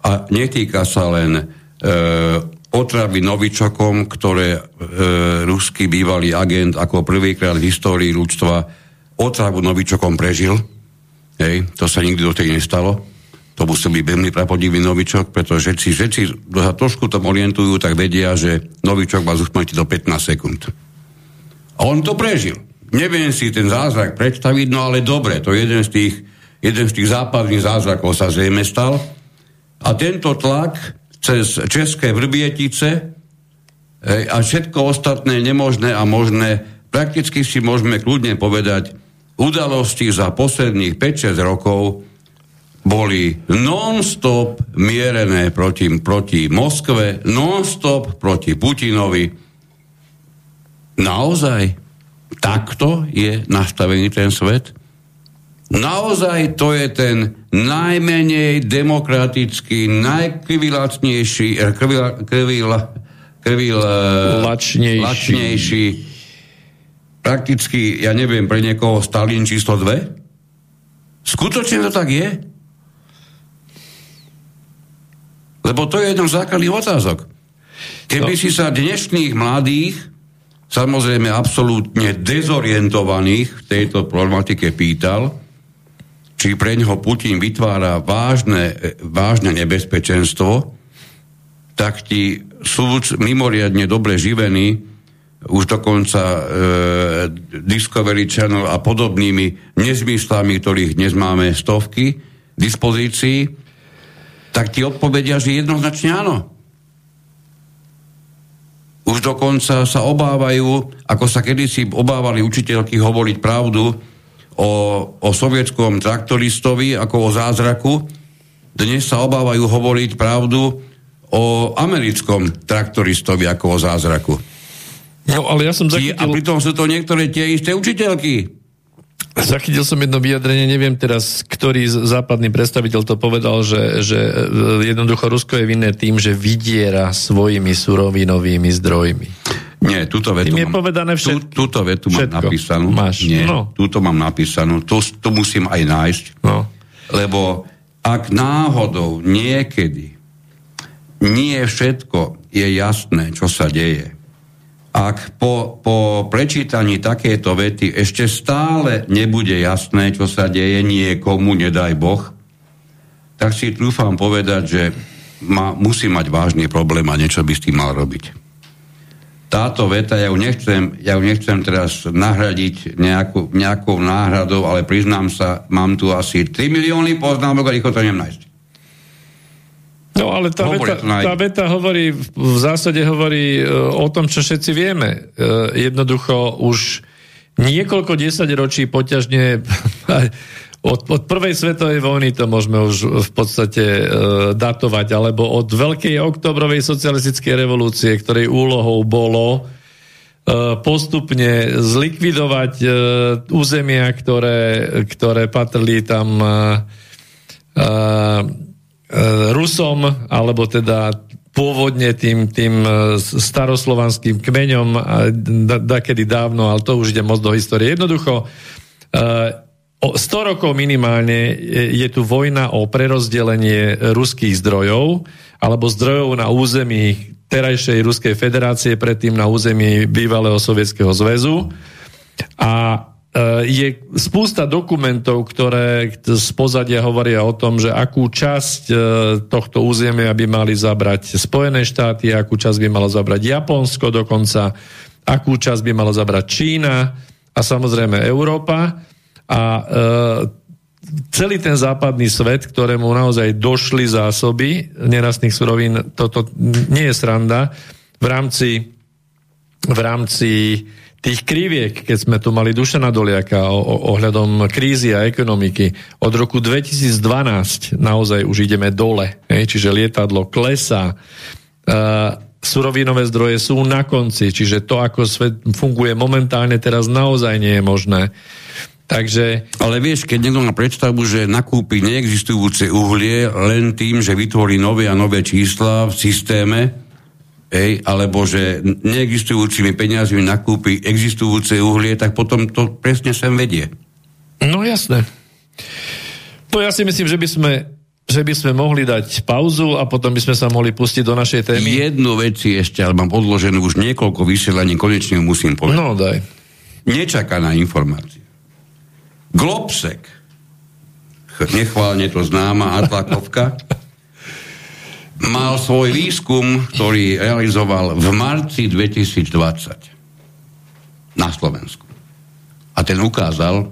a netýka sa len e, otravy novičokom, ktoré e, ruský bývalý agent ako prvýkrát v histórii ľudstva otravu novičokom prežil. Hej, to sa nikdy do tej nestalo. To musí byť veľmi prapodivý novičok, pretože všetci, všetci, kto sa trošku tam orientujú, tak vedia, že novičok vás usmrti do 15 sekúnd. A on to prežil. Neviem si ten zázrak predstaviť, no ale dobre, to je jeden z tých, jeden z tých západných zázrakov sa zrejme stal. A tento tlak cez České vrbietice a všetko ostatné nemožné a možné, prakticky si môžeme kľudne povedať, udalosti za posledných 5-6 rokov boli non-stop mierené proti, proti Moskve, non-stop proti Putinovi. Naozaj takto je nastavený ten svet? Naozaj to je ten najmenej demokratický, najkrvilacnejší, krvil, krvil, krvil, lačnejší, lačnejší prakticky, ja neviem, pre niekoho Stalin číslo 2? Skutočne to tak je? Lebo to je jeden z základných otázok. Keby no. si sa dnešných mladých, samozrejme absolútne dezorientovaných v tejto problematike pýtal, či pre neho Putin vytvára vážne, vážne nebezpečenstvo, tak ti sú mimoriadne dobre živení už dokonca e, Discovery Channel a podobnými nezmyslami, ktorých dnes máme stovky dispozícii, tak ti odpovedia, že jednoznačne áno. už dokonca sa obávajú, ako sa kedysi obávali učiteľky hovoriť pravdu o, o sovietskom traktoristovi ako o zázraku, dnes sa obávajú hovoriť pravdu o americkom traktoristovi ako o zázraku. No, ale ja som zachytil... A pritom sú to niektoré tie isté učiteľky. Zachytil som jedno vyjadrenie, neviem teraz, ktorý západný predstaviteľ to povedal, že, že e, jednoducho Rusko je vinné tým, že vydiera svojimi surovinovými zdrojmi. Nie, túto vetu Tým je mám, povedané všetko. Tú, túto vetu všetko. mám napísanú. Máš. Nie, no. túto mám napísanú. To, to musím aj nájsť. No. Lebo ak náhodou niekedy nie všetko je jasné, čo sa deje, ak po, po prečítaní takéto vety ešte stále nebude jasné, čo sa deje niekomu, nedaj Boh, tak si trúfam povedať, že ma, musí mať vážny problém a niečo by s tým mal robiť. Táto veta, ja ju nechcem, ja ju nechcem teraz nahradiť nejakú, nejakou náhradou, ale priznám sa, mám tu asi 3 milióny poznámok a rýchlo to neviem nájsť. No ale tá veta, tá veta hovorí, v zásade hovorí e, o tom, čo všetci vieme. E, jednoducho už niekoľko desaťročí poťažne od, od prvej svetovej vojny to môžeme už v podstate e, datovať, alebo od veľkej oktobrovej socialistickej revolúcie, ktorej úlohou bolo postupne zlikvidovať územia, ktoré, ktoré patrili tam E, Rusom, alebo teda pôvodne tým, tým e, staroslovanským kmeňom da, da kedy dávno, ale to už ide moc do histórie. Jednoducho, 100 e, rokov minimálne je tu vojna o prerozdelenie ruských zdrojov alebo zdrojov na území terajšej Ruskej federácie, predtým na území bývalého Sovietskeho zväzu. A Eh, je spústa dokumentov, ktoré z pozadia hovoria o tom, že akú časť eh, tohto územia by mali zabrať Spojené štáty, akú časť by malo zabrať Japonsko dokonca, akú časť by malo zabrať Čína a samozrejme Európa. A e, celý ten západný svet, ktorému naozaj došli zásoby nerastných surovín, toto nie je sranda, v rámci, v rámci tých kriviek, keď sme tu mali Dušana Doliaka ohľadom krízy a ekonomiky, od roku 2012 naozaj už ideme dole, hej, čiže lietadlo klesá, uh, surovinové zdroje sú na konci, čiže to, ako svet funguje momentálne, teraz naozaj nie je možné. Takže... Ale vieš, keď niekto má predstavu, že nakúpi neexistujúce uhlie len tým, že vytvorí nové a nové čísla v systéme, Ej, alebo že neexistujúcimi peniazmi nakúpi existujúce uhlie, tak potom to presne sem vedie. No jasné. To ja si myslím, že by sme že by sme mohli dať pauzu a potom by sme sa mohli pustiť do našej témy. Jednu vec ešte, ale mám odloženú už niekoľko vysielaní, konečne musím povedať. No, daj. Nečakaná informácia. Globsek, nechválne to známa Atlakovka, mal svoj výskum, ktorý realizoval v marci 2020 na Slovensku. A ten ukázal,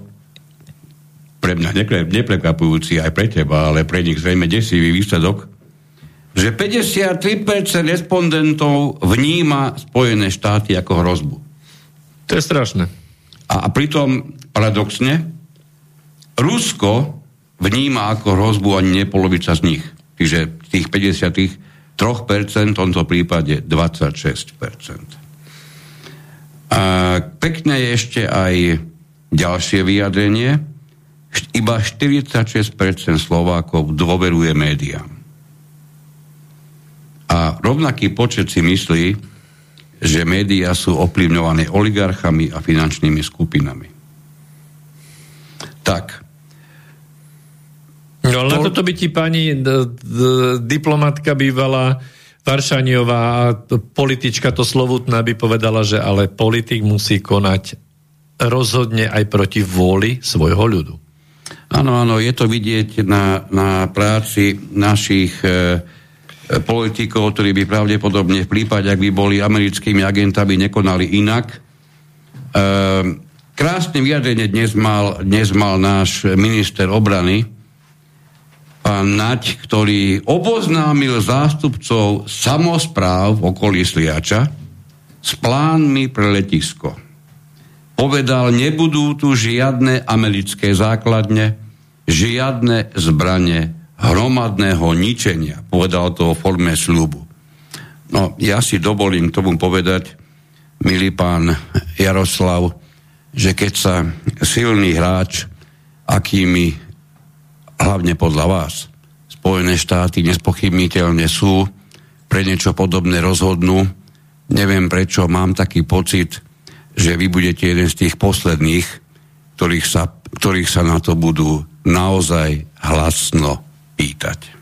pre mňa neprekvapujúci aj pre teba, ale pre nich zrejme desivý výsledok, že 53% respondentov vníma Spojené štáty ako hrozbu. To je strašné. A, a pritom, paradoxne, Rusko vníma ako hrozbu ani nepolovica z nich. Čiže tých 53% v tomto prípade 26%. A pekné je ešte aj ďalšie vyjadrenie. Iba 46% Slovákov dôveruje médiám. A rovnaký počet si myslí, že médiá sú ovplyvňované oligarchami a finančnými skupinami. Tak, No ale na toto by ti pani d- d- diplomatka bývala Varšaniová politička to slovutná by povedala, že ale politik musí konať rozhodne aj proti vôli svojho ľudu. Áno, áno, je to vidieť na, na práci našich e, politikov, ktorí by pravdepodobne v prípade, ak by boli americkými agentami, nekonali inak. E, krásne vyjadrenie dnes mal, dnes mal náš minister obrany, Naď, ktorý oboznámil zástupcov samozpráv v okolí Sliača s plánmi pre letisko. Povedal, nebudú tu žiadne americké základne, žiadne zbranie hromadného ničenia. Povedal to o forme sľubu. No, ja si dovolím tomu povedať, milý pán Jaroslav, že keď sa silný hráč, akými hlavne podľa vás Spojené štáty nespochybniteľne sú, pre niečo podobné rozhodnú, neviem prečo, mám taký pocit, že vy budete jeden z tých posledných, ktorých sa, ktorých sa na to budú naozaj hlasno pýtať.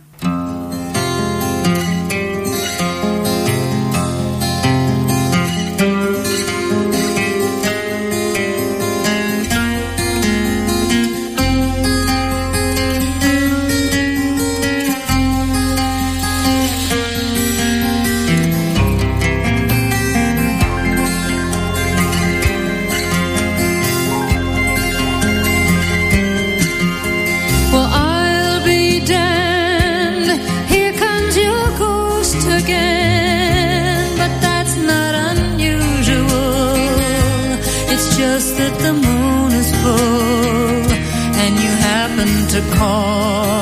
To call.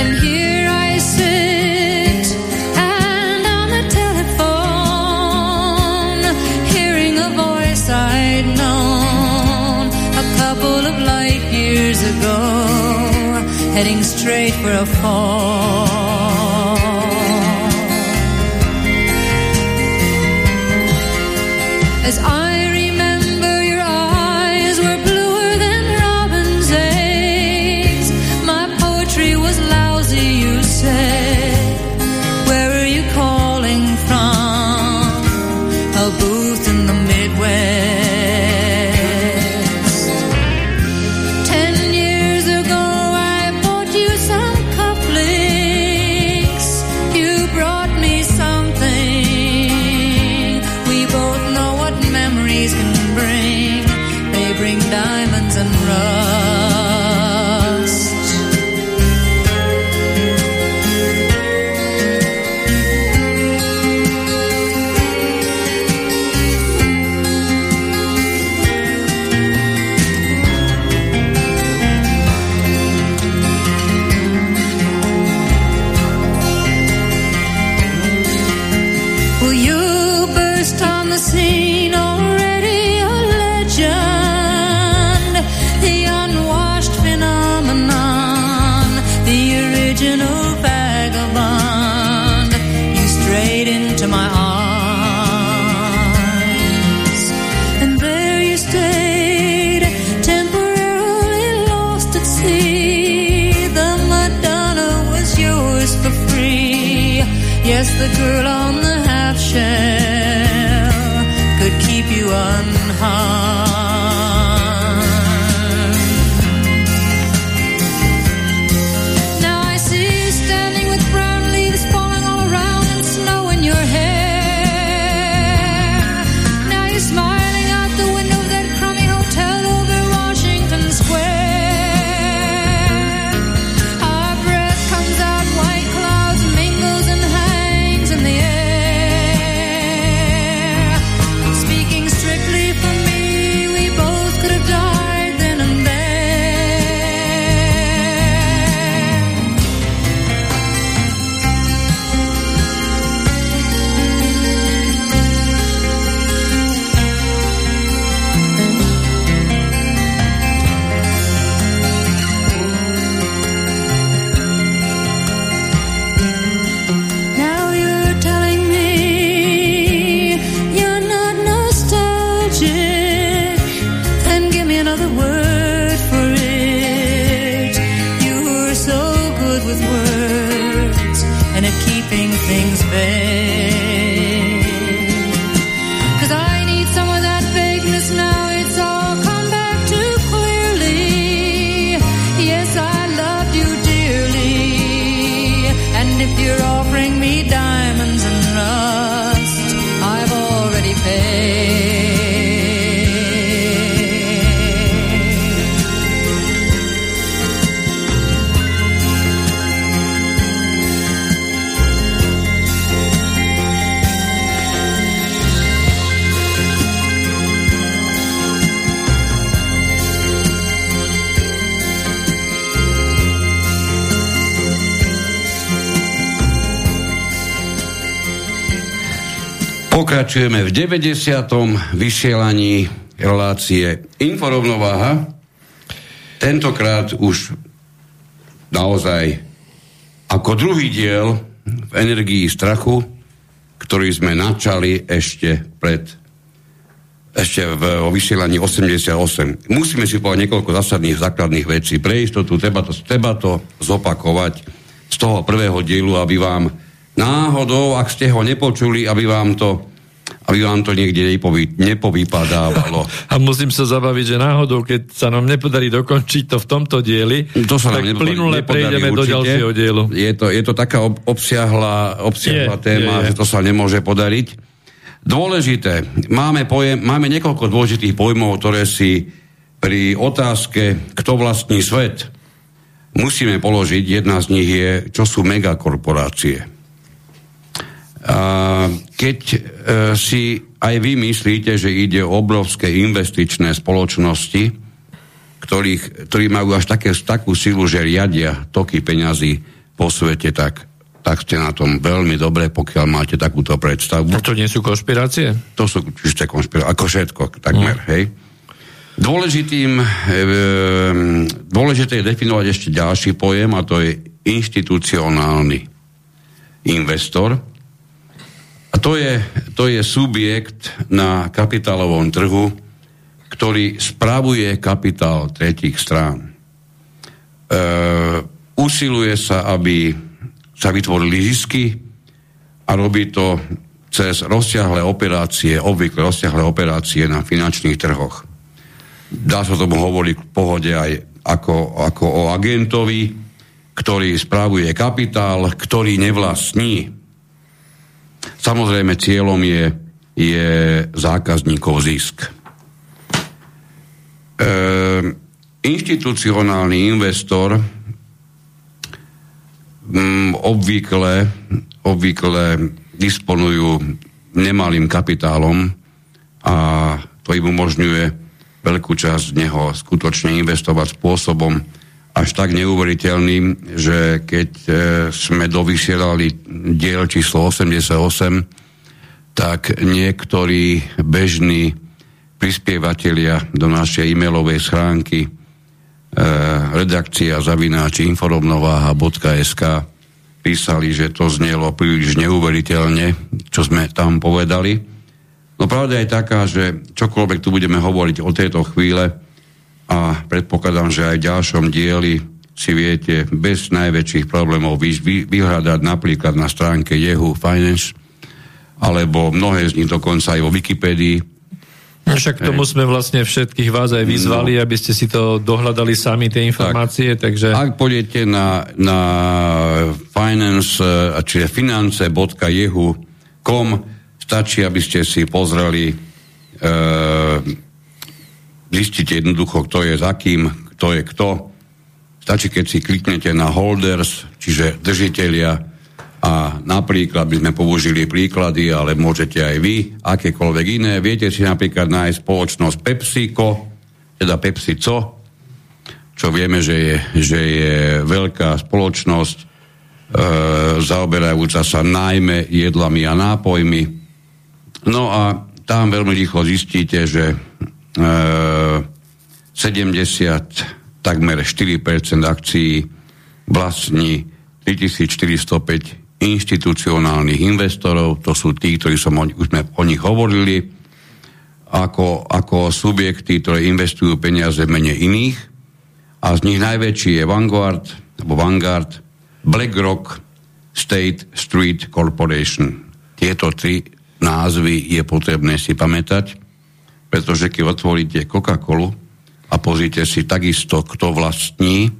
And here I sit and on the telephone, hearing a voice I'd known a couple of light years ago, heading straight for a fall. Pokračujeme v 90. vysielaní relácie Inforovnováha. Tentokrát už naozaj ako druhý diel v energii strachu, ktorý sme načali ešte pred ešte v, o vysielaní 88. Musíme si povedať niekoľko zásadných základných vecí. Pre istotu treba to, treba to zopakovať z toho prvého dielu, aby vám náhodou, ak ste ho nepočuli, aby vám to aby vám to niekde nepovy, nepovypadávalo. A musím sa zabaviť, že náhodou, keď sa nám nepodarí dokončiť to v tomto dieli, to sa tak nám plynule prejdeme určite. do ďalšieho dielu. Je to, je to taká obsiahla, obsiahla je, téma, je, je. že to sa nemôže podariť. Dôležité, máme, pojem, máme niekoľko dôležitých pojmov, ktoré si pri otázke, kto vlastní svet, musíme položiť. Jedna z nich je, čo sú megakorporácie. Keď e, si aj vy myslíte, že ide o obrovské investičné spoločnosti, ktorých, ktorí majú až také, takú silu, že riadia toky peňazí po svete, tak, tak ste na tom veľmi dobre, pokiaľ máte takúto predstavu. A to nie sú konšpirácie? To sú čisté konšpirácie, ako všetko, takmer, mm. hej. Dôležitým, e, e, dôležité je definovať ešte ďalší pojem a to je institucionálny investor, a to je, to je subjekt na kapitálovom trhu, ktorý spravuje kapitál tretich strán. E, usiluje sa, aby sa vytvorili zisky a robí to cez rozsiahle operácie, obvykle rozsiahle operácie na finančných trhoch. Dá sa tomu hovoriť v pohode aj ako, ako o agentovi, ktorý spravuje kapitál, ktorý nevlastní Samozrejme, cieľom je, je zákazníkov zisk. E, inštitucionálny investor m, obvykle, obvykle disponujú nemalým kapitálom a to im umožňuje veľkú časť z neho skutočne investovať spôsobom, až tak neuveriteľným, že keď e, sme dovysielali diel číslo 88, tak niektorí bežní prispievateľia do našej e-mailovej schránky e, redakcia zavináči inforovnováha.sk písali, že to znelo príliš neuveriteľne, čo sme tam povedali. No pravda je taká, že čokoľvek tu budeme hovoriť o tejto chvíle, a predpokladám, že aj v ďalšom dieli si viete bez najväčších problémov vy, vy, vyhľadať napríklad na stránke Jehu Finance alebo mnohé z nich dokonca aj vo Wikipédii. No však tomu sme vlastne všetkých vás aj vyzvali, no. aby ste si to dohľadali sami, tie informácie, tak, takže... Ak pôjdete na, na finance, čiže finance.jehu.com, stačí, aby ste si pozreli e, Zistíte jednoducho, kto je za kým, kto je kto. Stačí, keď si kliknete na holders, čiže držiteľia a napríklad by sme použili príklady, ale môžete aj vy, akékoľvek iné. Viete si napríklad nájsť spoločnosť PepsiCo, teda PepsiCo, čo vieme, že je, že je veľká spoločnosť e, zaoberajúca sa najmä jedlami a nápojmi. No a tam veľmi rýchlo zistíte, že 70, takmer 4% akcií vlastní 3405 inštitucionálnych investorov, to sú tí, ktorí som o, už sme o nich hovorili, ako, ako subjekty, ktoré investujú peniaze v mene iných. A z nich najväčší je Vanguard, alebo Vanguard, BlackRock, State Street Corporation. Tieto tri názvy je potrebné si pamätať pretože keď otvoríte Coca-Colu a pozrite si takisto, kto vlastní, e,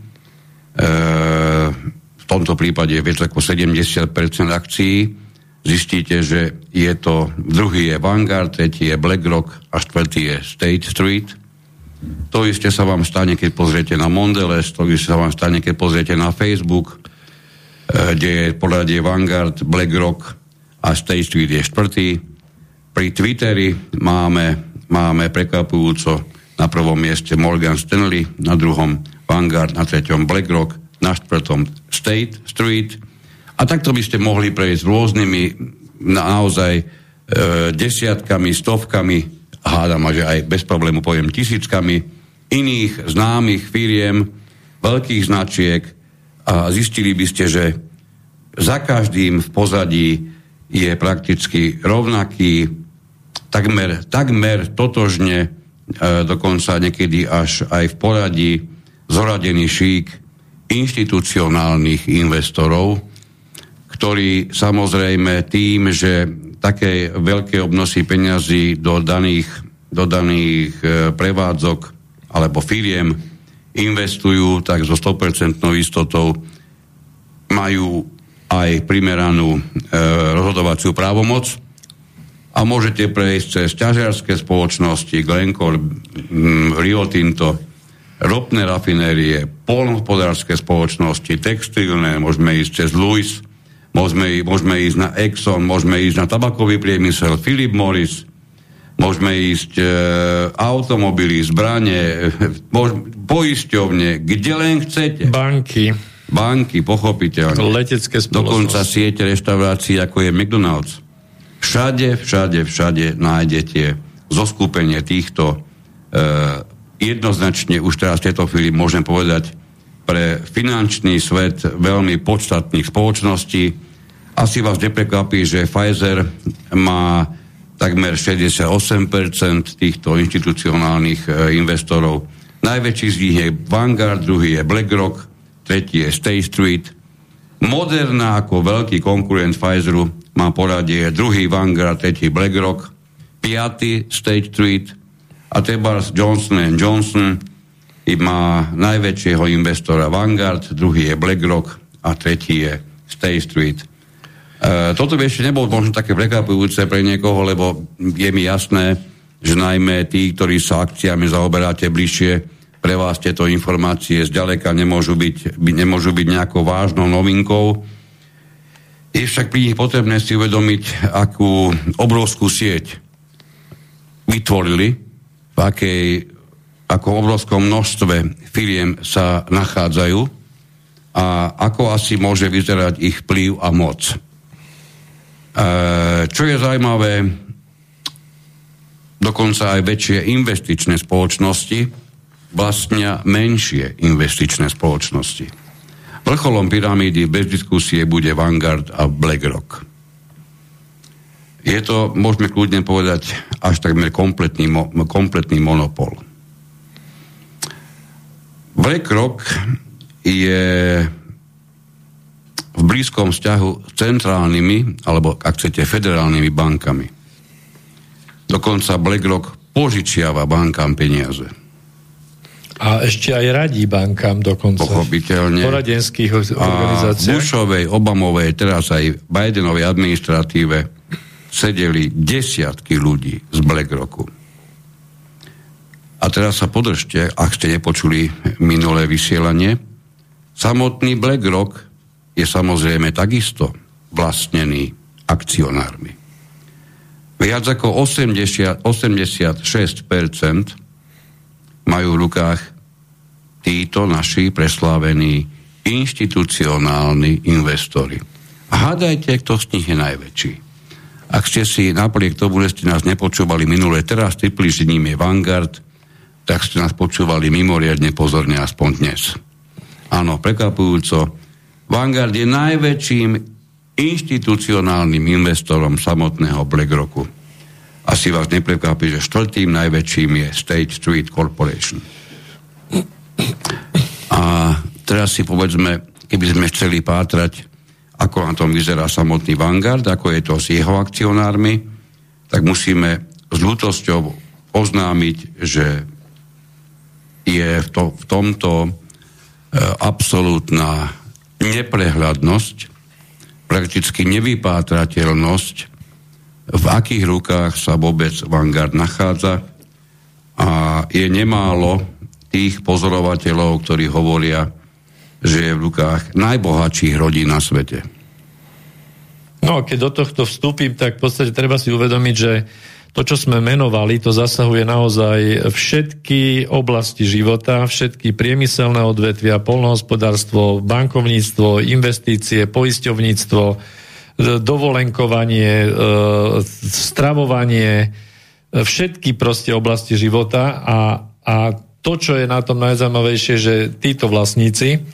v tomto prípade viac ako 70% akcií, zistíte, že je to, druhý je Vanguard, tretí je BlackRock a štvrtý je State Street. To isté sa vám stane, keď pozriete na Mondelez, to isté sa vám stane, keď pozriete na Facebook, e, kde je poradie Vanguard, BlackRock a State Street je štvrtý. Pri Twitteri máme máme prekvapujúco na prvom mieste Morgan Stanley, na druhom Vanguard, na treťom BlackRock, na štvrtom State Street. A takto by ste mohli prejsť rôznymi naozaj desiatkami, stovkami, hádam, že aj bez problému poviem tisíckami iných známych firiem, veľkých značiek a zistili by ste, že za každým v pozadí je prakticky rovnaký, takmer, takmer totožne, e, dokonca niekedy až aj v poradí zoradený šík inštitucionálnych investorov, ktorí samozrejme tým, že také veľké obnosy peňazí do daných, do daných e, prevádzok alebo firiem investujú, tak so 100% istotou majú aj primeranú e, rozhodovaciu právomoc a môžete prejsť cez ťažiarské spoločnosti, Glencore, mm, Rio Tinto, ropné rafinérie, polnohospodárske spoločnosti, textilné, môžeme ísť cez Louis, môžeme, môžeme ísť na Exxon, môžeme ísť na tabakový priemysel, Philip Morris, môžeme ísť e, automobily, zbranie, poisťovne, kde len chcete. Banky banky, pochopiteľne. Letecké spoločnosti. Dokonca siete reštaurácií, ako je McDonald's. Všade, všade, všade nájdete zoskupenie týchto e, jednoznačne už teraz v tejto chvíli môžem povedať pre finančný svet veľmi podstatných spoločností. Asi vás neprekvapí, že Pfizer má takmer 68% týchto institucionálnych e, investorov. Najväčší z nich je Vanguard, druhý je BlackRock, tretí je State Street. Moderna ako veľký konkurent Pfizeru má poradie druhý Vanguard, tretí BlackRock, piatý State Street a Tebars Johnson Johnson má najväčšieho investora Vanguard, druhý je BlackRock a tretí je State Street. E, toto by ešte nebolo možno také prekvapujúce pre niekoho, lebo je mi jasné, že najmä tí, ktorí sa akciami zaoberáte bližšie, pre vás tieto informácie zďaleka nemôžu byť, nemôžu byť nejakou vážnou novinkou. Je však pri nich potrebné si uvedomiť, akú obrovskú sieť vytvorili, v akej, ako obrovskom množstve firiem sa nachádzajú a ako asi môže vyzerať ich vplyv a moc. E, čo je zaujímavé, dokonca aj väčšie investičné spoločnosti vlastnia menšie investičné spoločnosti. Vrcholom pyramídy bez diskusie bude Vanguard a BlackRock. Je to, môžeme kľudne povedať, až takmer kompletný, kompletný monopol. BlackRock je v blízkom vzťahu s centrálnymi, alebo ak chcete, federálnymi bankami. Dokonca BlackRock požičiava bankám peniaze. A ešte aj radí bankám dokonca. Pochopiteľne. Poradenských organizácií. Bushovej, Obamovej, teraz aj Bidenovej administratíve sedeli desiatky ľudí z BlackRocku. A teraz sa podržte, ak ste nepočuli minulé vysielanie. Samotný BlackRock je samozrejme takisto vlastnený akcionármi. Viac ako 80, 86% majú v rukách títo naši preslávení inštitucionálni investori. A hádajte, kto z nich je najväčší. Ak ste si napriek tomu, že ste nás nepočúvali minulé, teraz typli, že ním je Vanguard, tak ste nás počúvali mimoriadne pozorne aspoň dnes. Áno, prekvapujúco, Vanguard je najväčším inštitucionálnym investorom samotného BlackRocku. Asi vás neprekvapí, že štvrtým najväčším je State Street Corporation. A teraz si povedzme, keby sme chceli pátrať, ako na tom vyzerá samotný Vanguard, ako je to s jeho akcionármi, tak musíme s ľútosťou oznámiť, že je v, to, v tomto e, absolútna neprehľadnosť, prakticky nevypátrateľnosť, v akých rukách sa vôbec Vanguard nachádza. A je nemálo tých pozorovateľov, ktorí hovoria, že je v rukách najbohatších rodín na svete. No keď do tohto vstúpim, tak v podstate treba si uvedomiť, že to, čo sme menovali, to zasahuje naozaj všetky oblasti života, všetky priemyselné odvetvia, polnohospodárstvo, bankovníctvo, investície, poisťovníctvo, dovolenkovanie, stravovanie, všetky proste oblasti života a, a to, čo je na tom najzaujímavejšie, že títo vlastníci,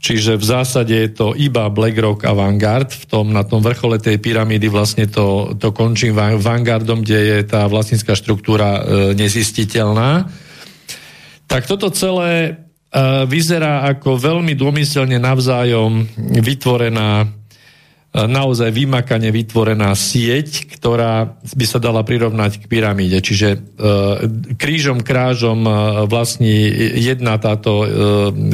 čiže v zásade je to iba BlackRock a Vanguard, v tom, na tom vrchole tej pyramídy vlastne to, to končí Vanguardom, kde je tá vlastnícka štruktúra e, nezistiteľná. Tak toto celé e, vyzerá ako veľmi dômyselne navzájom vytvorená naozaj vymakane vytvorená sieť, ktorá by sa dala prirovnať k pyramíde. Čiže e, krížom, krážom e, vlastní jedna táto e,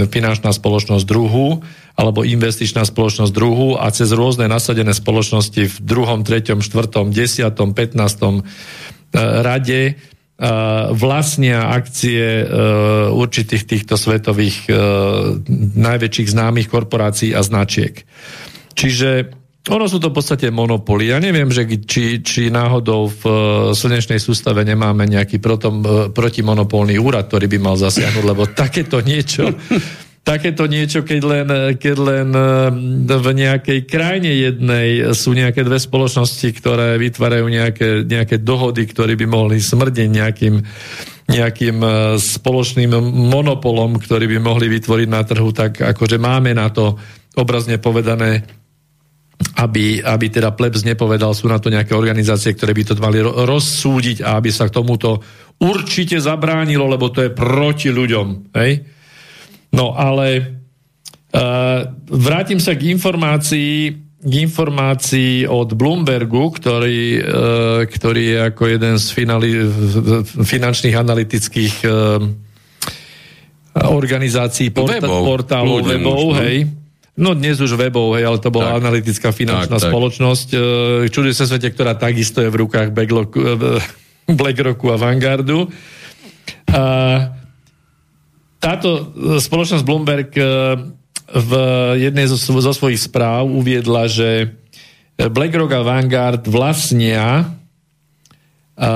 finančná spoločnosť druhu alebo investičná spoločnosť druhu a cez rôzne nasadené spoločnosti v druhom, treťom, štvrtom, desiatom, petnástom rade vlastnia akcie určitých týchto svetových najväčších známych korporácií a značiek. Čiže ono sú to v podstate monopoly. Ja neviem, že či, či náhodou v uh, slnečnej sústave nemáme nejaký protom, uh, protimonopolný úrad, ktorý by mal zasiahnuť, lebo takéto niečo, takéto niečo, keď len, keď len v nejakej krajine jednej sú nejaké dve spoločnosti, ktoré vytvárajú nejaké, nejaké dohody, ktoré by mohli smrdiť nejakým, nejakým spoločným monopolom, ktorý by mohli vytvoriť na trhu, tak akože máme na to obrazne povedané aby, aby teda plebs nepovedal, sú na to nejaké organizácie, ktoré by to mali rozsúdiť a aby sa k tomuto určite zabránilo, lebo to je proti ľuďom. Hej? No ale uh, vrátim sa k informácii, k informácii od Bloombergu, ktorý, uh, ktorý je ako jeden z finali, finančných analytických uh, organizácií, port- webov, portálov, webov, hej, No dnes už webov, hej, ale to bola tak. analytická finančná tak, spoločnosť. Tak. Čuduje sa svete, ktorá takisto je v rukách BlackRocku a Vanguardu. A táto spoločnosť Bloomberg e, v jednej zo, zo svojich správ uviedla, že BlackRock a Vanguard vlastnia a,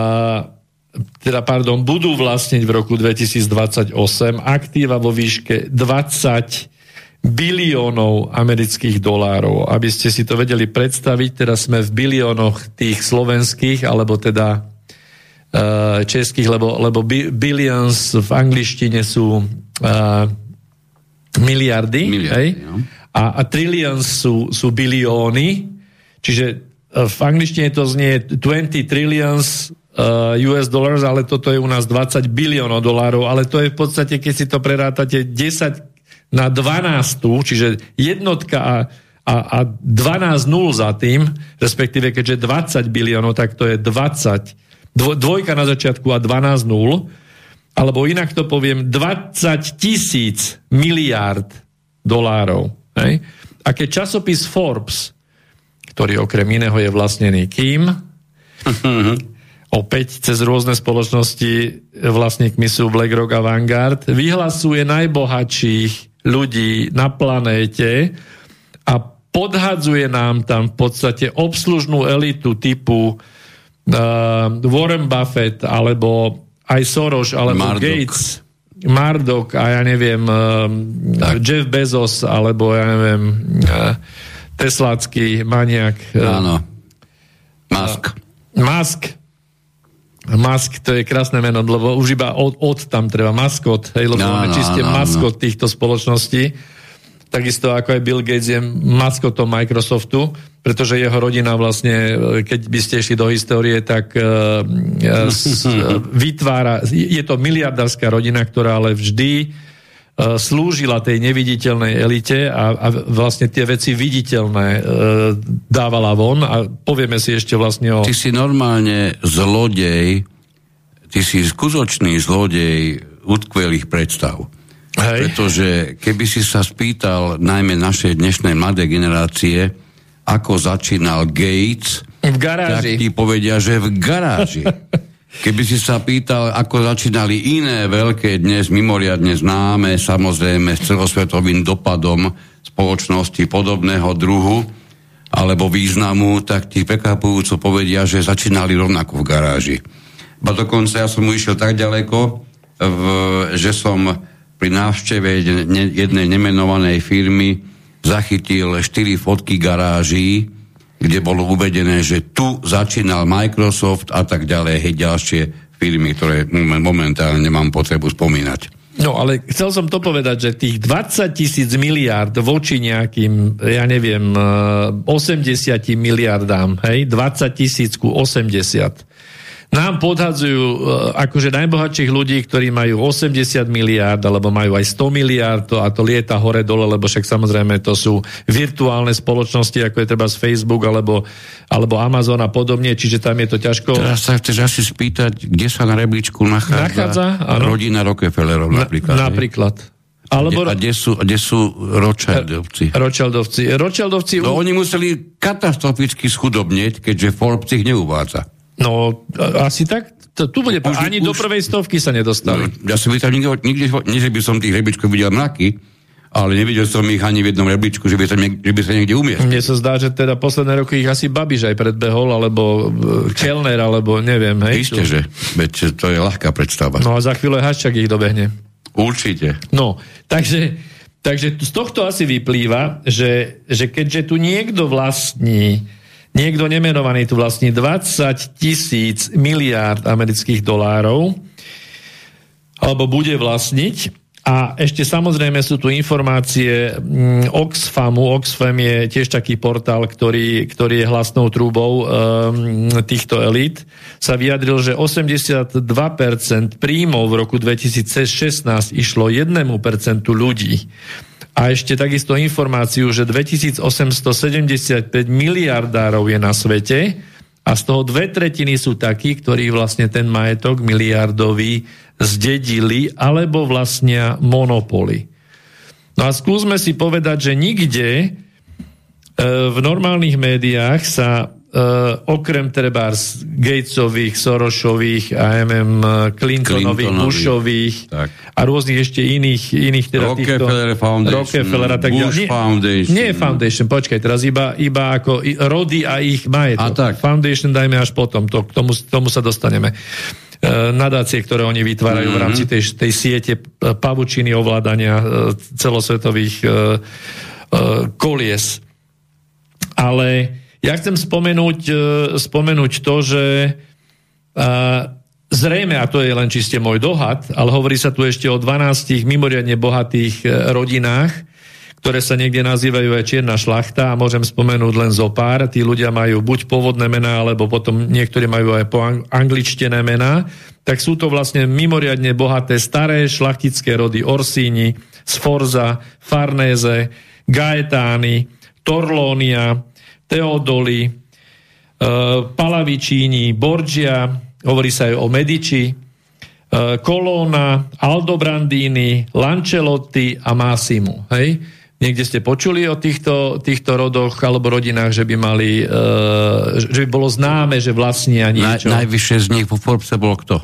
teda pardon, budú vlastniť v roku 2028 aktíva vo výške 20 biliónov amerických dolárov. Aby ste si to vedeli predstaviť, teraz sme v biliónoch tých slovenských, alebo teda uh, českých, lebo, lebo billions v angličtine sú uh, miliardy, miliardy hej? A, a trillions sú, sú bilióny, čiže uh, v angličtine to znie 20 trillions uh, US dollars, ale toto je u nás 20 biliónov dolárov, ale to je v podstate, keď si to prerátate, 10 na 12, čiže jednotka a, a, a 12 nul za tým, respektíve keďže 20 biliónov, tak to je 20, dvo, dvojka na začiatku a 12 nul, alebo inak to poviem, 20 tisíc miliárd dolárov. Hej? A keď časopis Forbes, ktorý okrem iného je vlastnený kým, opäť cez rôzne spoločnosti vlastníkmi sú BlackRock a Vanguard, vyhlasuje najbohatších ľudí na planéte a podhadzuje nám tam v podstate obslužnú elitu typu uh, Warren Buffett alebo aj Soros alebo Marduk. Gates, Mardok a ja neviem uh, Jeff Bezos alebo ja neviem uh, teslácky maniak. Áno. Musk. Uh, Musk Musk, to je krásne meno, lebo už iba od, od tam treba maskot, hej, lebo no, máme no, čiste no, maskot no. týchto spoločností. Takisto ako aj Bill Gates je maskotom Microsoftu, pretože jeho rodina vlastne, keď by ste išli do histórie, tak uh, uh, vytvára, je to miliardárska rodina, ktorá ale vždy E, slúžila tej neviditeľnej elite a, a vlastne tie veci viditeľné e, dávala von a povieme si ešte vlastne o... Ty si normálne zlodej, ty si skutočný zlodej utkvelých predstav. Hej. Pretože keby si sa spýtal najmä našej dnešnej mladej generácie, ako začínal Gates, v garáži. tak ti povedia, že v garáži. Keby si sa pýtal, ako začínali iné veľké dnes mimoriadne známe, samozrejme s celosvetovým dopadom spoločnosti podobného druhu alebo významu, tak ti prekvapujúco povedia, že začínali rovnako v garáži. Ba dokonca ja som išiel tak ďaleko, v, že som pri návšteve jednej nemenovanej firmy zachytil štyri fotky garáží, kde bolo uvedené, že tu začínal Microsoft a tak ďalej, hej, ďalšie firmy, ktoré momentálne nemám potrebu spomínať. No ale chcel som to povedať, že tých 20 tisíc miliard voči nejakým, ja neviem, 80 eh, miliardám, hej, 20 tisíc ku 80 nám podhadzujú e, akože najbohatších ľudí, ktorí majú 80 miliárd alebo majú aj 100 miliárd to, a to lieta hore dole, lebo však samozrejme to sú virtuálne spoločnosti, ako je treba z Facebook alebo, alebo Amazon a podobne, čiže tam je to ťažko. Teraz sa chceš asi spýtať, kde sa na rebríčku nachádza, nachádza rodina Rockefellerov napríklad. Na, napríklad. Alebo... A kde sú, kde sú Rothschildovci? Rothschildovci. Rothschildovci... No, oni museli katastroficky schudobnieť, keďže Forbes ich neuvádza. No, asi tak. To, tu bude, už, ani už, do prvej stovky sa nedostali. No, ja som tam nikde, nikde, nie, že by som tých rebičkov videl mraky, ale nevidel som ich ani v jednom rebičku, že by sa, niek- že by sa niekde umiestnil. Mne sa zdá, že teda posledné roky ich asi Babiš aj predbehol, alebo e, Kellner, alebo neviem. Hej, Isté, že veď to je ľahká predstava. No a za chvíľu Haščak ich dobehne. Určite. No, takže, takže z tohto asi vyplýva, že, že keďže tu niekto vlastní Niekto nemenovaný tu vlastní 20 tisíc miliárd amerických dolárov, alebo bude vlastniť. A ešte samozrejme sú tu informácie mm, Oxfamu. Oxfam je tiež taký portál, ktorý, ktorý je hlasnou trúbou um, týchto elít. Sa vyjadril, že 82% príjmov v roku 2016 išlo 1% ľudí. A ešte takisto informáciu, že 2875 miliardárov je na svete a z toho dve tretiny sú takí, ktorí vlastne ten majetok miliardový zdedili alebo vlastnia monopoly. No a skúsme si povedať, že nikde e, v normálnych médiách sa Uh, okrem treba Gatesových, Sorosových a MM Clintonových, Bushových tak. a rôznych ešte iných, iných teda Rockefeller týchto, Foundation, Rockefeller a tak Bush Nie, Foundation. Nie je Foundation, počkaj, teraz iba, iba ako rody a ich majetok. A tak. Foundation dajme až potom, to, k tomu, tomu sa dostaneme. Uh, nadácie, ktoré oni vytvárajú mm-hmm. v rámci tej, tej siete pavučiny ovládania celosvetových kolies. Ale ja chcem spomenúť, e, spomenúť to, že zrejme, a to je len čiste môj dohad, ale hovorí sa tu ešte o 12 mimoriadne bohatých e, rodinách, ktoré sa niekde nazývajú aj čierna šlachta a môžem spomenúť len zo pár. Tí ľudia majú buď pôvodné mená, alebo potom niektorí majú aj po angličtené mená. Tak sú to vlastne mimoriadne bohaté staré šlachtické rody Orsíni, Sforza, Farnéze, Gaetány, Torlónia, Teodoli, uh, Palavicini, Borgia, hovorí sa aj o Medici, uh, Colonna, Aldobrandini, Lancelotti a Massimo. Hej? Niekde ste počuli o týchto, týchto rodoch alebo rodinách, že by mali, uh, že by bolo známe, že vlastnia niečo? Na, najvyššie z nich vo Forbese bolo kto?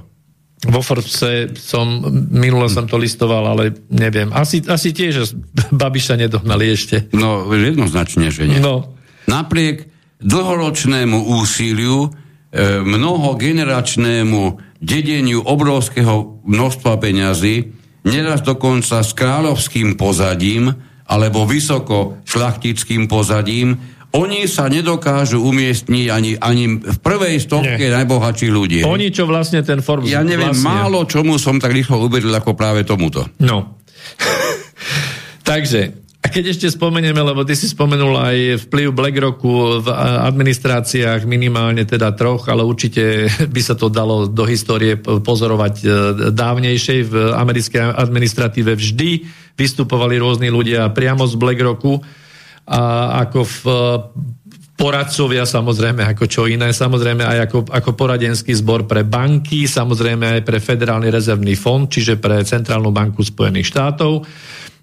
Vo Forbese som, minule som to listoval, ale neviem. Asi, asi tiež, že Babiša nedohnali ešte. No, jednoznačne, že nie. No, napriek dlhoročnému úsiliu, e, mnohogeneračnému dedeniu obrovského množstva peňazí, neraz dokonca s kráľovským pozadím alebo vysoko šlachtickým pozadím, oni sa nedokážu umiestniť ani, ani v prvej stovke Nie. najbohatších ľudí. Oni, čo vlastne ten Forbes Ja neviem, vlastne... málo čomu som tak rýchlo uvedel ako práve tomuto. No. Takže, a keď ešte spomenieme, lebo ty si spomenul aj vplyv BlackRocku v administráciách minimálne teda troch, ale určite by sa to dalo do histórie pozorovať e, dávnejšej. V americkej administratíve vždy vystupovali rôzni ľudia priamo z BlackRocku a ako v poradcovia, samozrejme ako čo iné, samozrejme aj ako, ako poradenský zbor pre banky, samozrejme aj pre Federálny rezervný fond, čiže pre Centrálnu banku Spojených štátov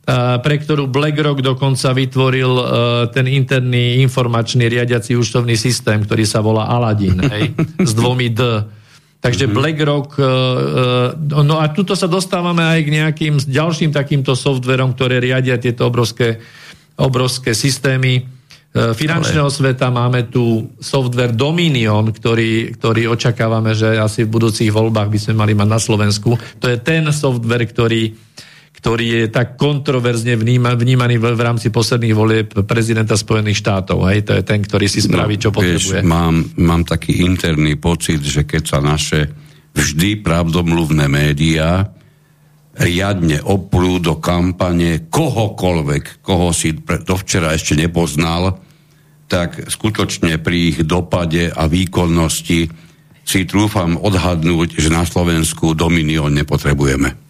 pre ktorú BlackRock dokonca vytvoril uh, ten interný informačný riadiaci účtovný systém, ktorý sa volá Aladdin, hej, s dvomi D. Takže mm-hmm. BlackRock, uh, uh, no a tuto sa dostávame aj k nejakým ďalším takýmto softverom, ktoré riadia tieto obrovské, obrovské systémy finančného Ale... sveta. Máme tu software Dominion, ktorý, ktorý očakávame, že asi v budúcich voľbách by sme mali mať na Slovensku. To je ten software, ktorý ktorý je tak kontroverzne vníma, vnímaný v, v rámci posledných volieb prezidenta Spojených štátov. Hej? To je ten, ktorý si spraví, čo no, potrebuje. Vieš, mám, mám taký interný pocit, že keď sa naše vždy pravdomluvné médiá riadne oprú do kampane kohokoľvek, koho si dovčera ešte nepoznal, tak skutočne pri ich dopade a výkonnosti si trúfam odhadnúť, že na Slovensku Dominion nepotrebujeme.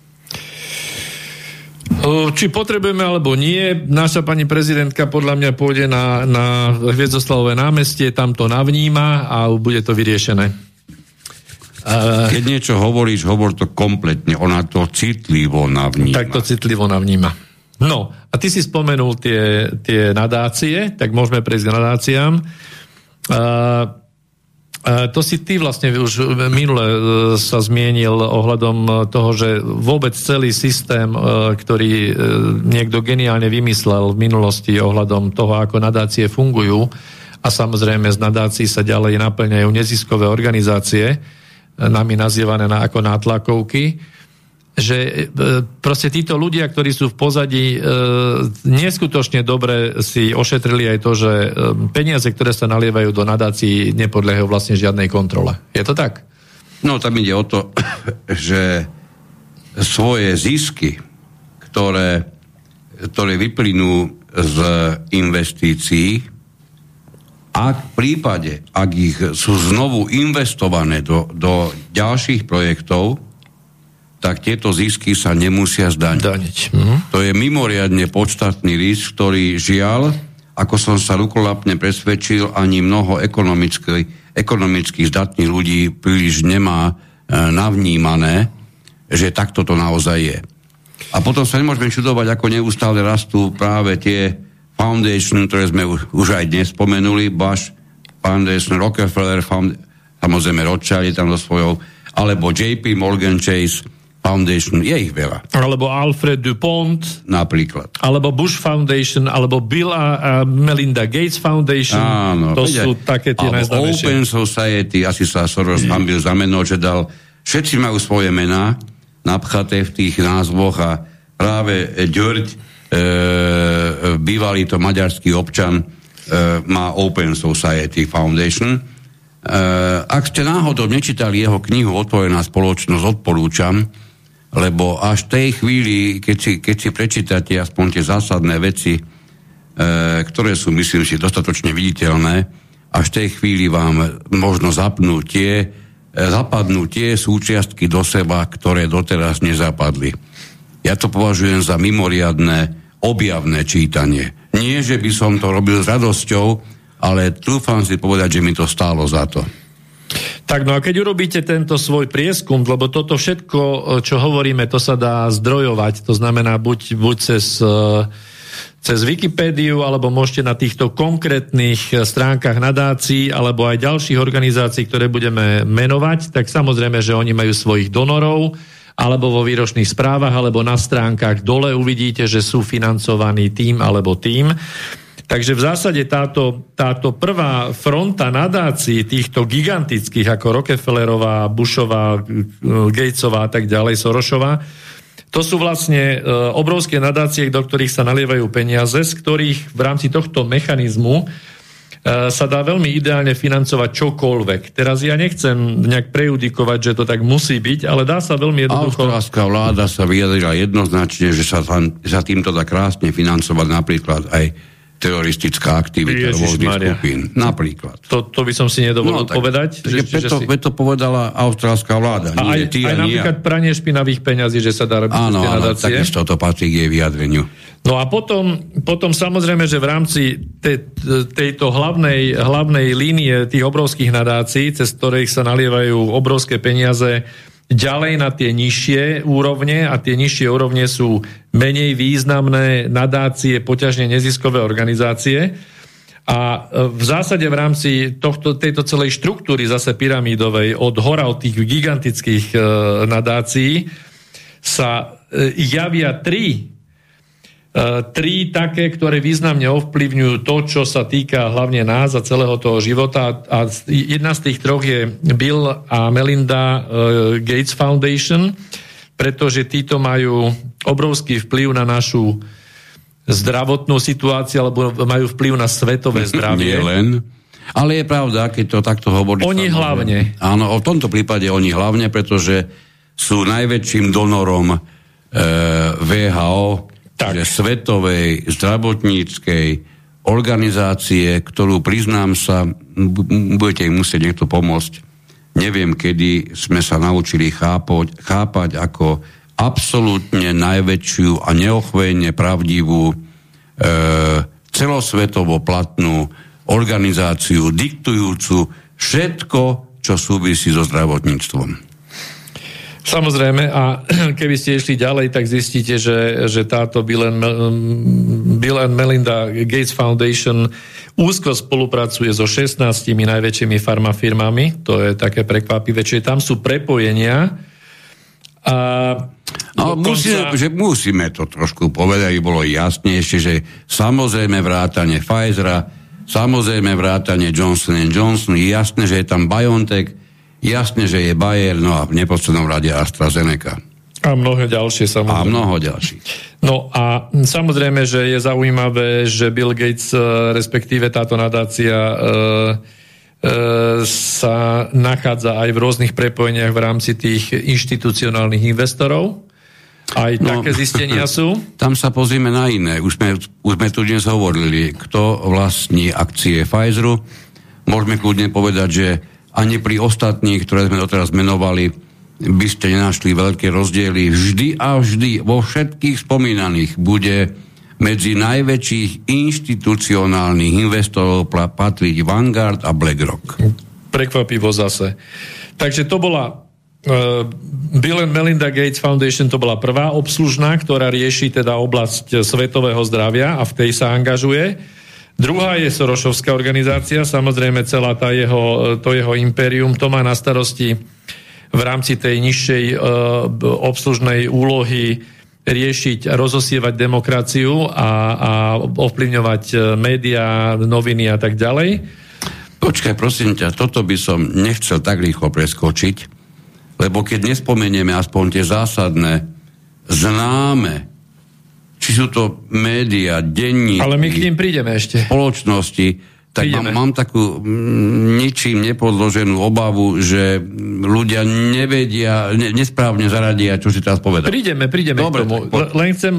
Či potrebujeme alebo nie, naša pani prezidentka podľa mňa pôjde na, na Hviezdoslavové námestie, tam to navníma a bude to vyriešené. Keď niečo hovoríš, hovor to kompletne. Ona to citlivo navníma. Tak to citlivo navníma. No, a ty si spomenul tie, tie nadácie, tak môžeme prejsť k nadáciám. Uh, to si ty vlastne už minule e, sa zmienil ohľadom toho, že vôbec celý systém, e, ktorý e, niekto geniálne vymyslel v minulosti ohľadom toho, ako nadácie fungujú a samozrejme z nadácií sa ďalej naplňajú neziskové organizácie, nami nazývané na, ako nátlakovky, že e, proste títo ľudia, ktorí sú v pozadí, e, neskutočne dobre si ošetrili aj to, že e, peniaze, ktoré sa nalievajú do nadácií, nepodliehajú vlastne žiadnej kontrole. Je to tak? No, tam ide o to, že svoje zisky, ktoré, ktoré vyplynú z investícií, ak v prípade, ak ich sú znovu investované do, do ďalších projektov, tak tieto zisky sa nemusia zdaniť. Mhm. To je mimoriadne podstatný risk, ktorý žiaľ, ako som sa rukolapne presvedčil, ani mnoho ekonomicky, ekonomicky zdatných ľudí príliš nemá e, navnímané, že takto to naozaj je. A potom sa nemôžeme čudovať, ako neustále rastú práve tie foundation, ktoré sme už aj dnes spomenuli, Bush Foundation, Rockefeller Foundation, samozrejme Rothschild je tam so svojou, alebo JP Morgan Chase, Foundation, je ich veľa. Alebo Alfred Dupont. Napríklad. Alebo Bush Foundation, alebo Bill a Melinda Gates Foundation. Áno. To vedia, sú také tie najznámejšie. Open Society, asi sa Soros hambil za meno, že dal. Všetci majú svoje mená napchaté v tých názvoch a práve Ďurť, e, bývalý to maďarský občan, e, má Open Society Foundation. E, ak ste náhodou nečítali jeho knihu Otvorená spoločnosť, odporúčam, lebo až v tej chvíli, keď si, keď si prečítate aspoň tie zásadné veci, e, ktoré sú, myslím si, dostatočne viditeľné, až v tej chvíli vám možno zapnú tie, e, zapadnú tie súčiastky do seba, ktoré doteraz nezapadli. Ja to považujem za mimoriadné, objavné čítanie. Nie, že by som to robil s radosťou, ale trúfam si povedať, že mi to stálo za to. Tak no a keď urobíte tento svoj prieskum, lebo toto všetko, čo hovoríme, to sa dá zdrojovať, to znamená buď, buď cez, e, cez Wikipédiu, alebo môžete na týchto konkrétnych stránkach nadácií, alebo aj ďalších organizácií, ktoré budeme menovať, tak samozrejme, že oni majú svojich donorov, alebo vo výročných správach, alebo na stránkach dole uvidíte, že sú financovaní tým alebo tým. Takže v zásade táto, táto prvá fronta nadácií týchto gigantických ako Rockefellerová, Bushová, Gatesová a tak ďalej, Sorošová, to sú vlastne e, obrovské nadácie, do ktorých sa nalievajú peniaze, z ktorých v rámci tohto mechanizmu e, sa dá veľmi ideálne financovať čokoľvek. Teraz ja nechcem nejak prejudikovať, že to tak musí byť, ale dá sa veľmi jednoducho... Austrálska vláda sa vyjadrila jednoznačne, že sa, tam, sa týmto dá krásne financovať napríklad aj teroristická aktivita rôznych skupín. Napríklad. To, to by som si nedovolil no, povedať. Že, že, že si... to povedala austrálska vláda. A nie, aj, ty aj napríklad ja. pranie špinavých peňazí, že sa dá robiť áno, áno, takisto to patrí k jej vyjadreniu. No a potom, potom samozrejme, že v rámci te, tejto hlavnej, hlavnej línie tých obrovských nadácií, cez ktorých sa nalievajú obrovské peniaze ďalej na tie nižšie úrovne a tie nižšie úrovne sú menej významné nadácie, poťažne neziskové organizácie. A e, v zásade v rámci tohto, tejto celej štruktúry zase pyramídovej od hora od tých gigantických e, nadácií sa e, javia tri tri také, ktoré významne ovplyvňujú to, čo sa týka hlavne nás a celého toho života. A jedna z tých troch je Bill a Melinda e, Gates Foundation. pretože títo majú obrovský vplyv na našu zdravotnú situáciu, alebo majú vplyv na svetové zdravie. Nie len. Ale je pravda, keď to takto hovorí. Oni hlavne. Áno, v tomto prípade oni hlavne, pretože sú najväčším donorom e, VHO, tak. Svetovej zdravotníckej organizácie, ktorú priznám sa, budete im musieť niekto pomôcť. Neviem, kedy sme sa naučili chápať, chápať ako absolútne najväčšiu a neochvejne pravdivú e, celosvetovo platnú organizáciu diktujúcu všetko, čo súvisí so zdravotníctvom. Samozrejme, a keby ste išli ďalej, tak zistíte, že, že táto Bill and, Bill and Melinda Gates Foundation úzko spolupracuje so 16 najväčšími farmafirmami, to je také prekvapivé, čiže tam sú prepojenia. A No, dokonca... musíme, že musíme to trošku povedať, aby bolo jasnejšie, že samozrejme vrátanie Pfizera, samozrejme vrátanie Johnson Johnson, jasné, že je tam BioNTech, Jasne, že je Bayer, no a v neposlednom rade AstraZeneca. A mnohé ďalšie samozrejme. A mnoho ďalších. No a samozrejme, že je zaujímavé, že Bill Gates, e, respektíve táto nadácia e, e, sa nachádza aj v rôznych prepojeniach v rámci tých inštitucionálnych investorov. Aj no, také zistenia sú? Tam sa pozrieme na iné. Už sme, už sme tu dnes hovorili, kto vlastní akcie Pfizeru. Môžeme kľudne povedať, že ani pri ostatných, ktoré sme doteraz menovali, by ste nenašli veľké rozdiely. Vždy a vždy vo všetkých spomínaných bude medzi najväčších inštitucionálnych investorov patriť Vanguard a BlackRock. Prekvapivo zase. Takže to bola uh, Bill and Melinda Gates Foundation to bola prvá obslužná, ktorá rieši teda oblasť svetového zdravia a v tej sa angažuje. Druhá je Sorošovská organizácia, samozrejme celá tá jeho, to jeho impérium, to má na starosti v rámci tej nižšej uh, obslužnej úlohy riešiť a rozosievať demokraciu a, a ovplyvňovať e, médiá, noviny a tak ďalej. Počkaj, prosím ťa, toto by som nechcel tak rýchlo preskočiť, lebo keď nespomenieme aspoň tie zásadné, známe sú to médiá, denní. Ale my k ním prídeme ešte. Spoločnosti, tak mám, mám takú mm, ničím nepodloženú obavu, že ľudia nevedia, ne, nesprávne zaradia, čo si teraz povedal. Prídeme, prídeme Dobre, k tomu. Tak, Len chcem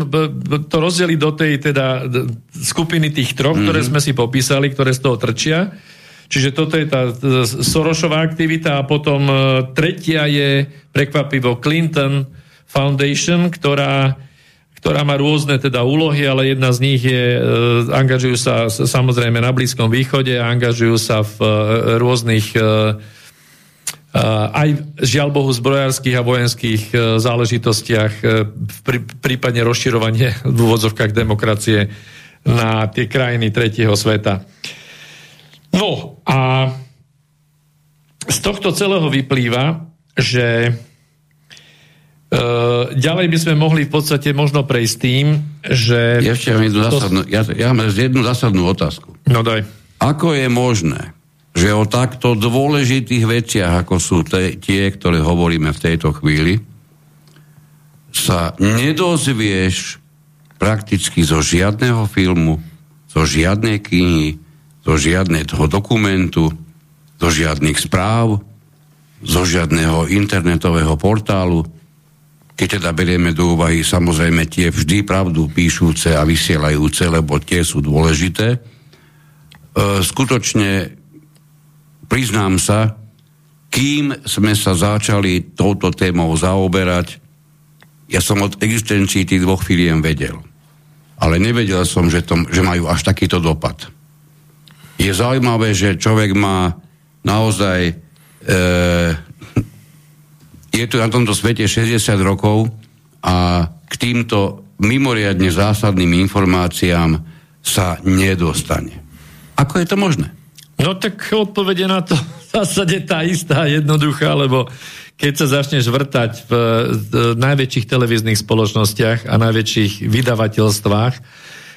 to rozdeliť do tej teda skupiny tých troch, mm-hmm. ktoré mhm. sme si popísali, ktoré z toho trčia. Čiže toto je tá Sorošová aktivita a potom e, tretia je prekvapivo Clinton Foundation, ktorá ktorá má rôzne teda úlohy, ale jedna z nich je, e, angažujú sa samozrejme na Blízkom východe, angažujú sa v e, rôznych e, aj žiaľ Bohu zbrojárských a vojenských záležitostiach, prípadne rozširovanie v úvodzovkách demokracie na tie krajiny tretieho sveta. No a z tohto celého vyplýva, že ďalej by sme mohli v podstate možno prejsť tým, že... Ešte mám jednu zásadnú, ja, ja mám jednu zásadnú otázku. No daj. Ako je možné, že o takto dôležitých veciach, ako sú te, tie, ktoré hovoríme v tejto chvíli, sa nedozvieš prakticky zo žiadneho filmu, zo žiadnej knihy, zo žiadneho dokumentu, zo žiadnych správ, zo žiadneho internetového portálu, keď teda berieme do úvahy samozrejme tie vždy pravdu píšúce a vysielajúce, lebo tie sú dôležité. E, skutočne priznám sa, kým sme sa začali touto témou zaoberať, ja som od existencii tých dvoch firiem vedel. Ale nevedel som, že, to, že majú až takýto dopad. Je zaujímavé, že človek má naozaj e, je tu na tomto svete 60 rokov a k týmto mimoriadne zásadným informáciám sa nedostane. Ako je to možné? No tak odpovede na to v zásade tá istá, jednoduchá, lebo keď sa začneš vrtať v, v najväčších televíznych spoločnostiach a najväčších vydavateľstvách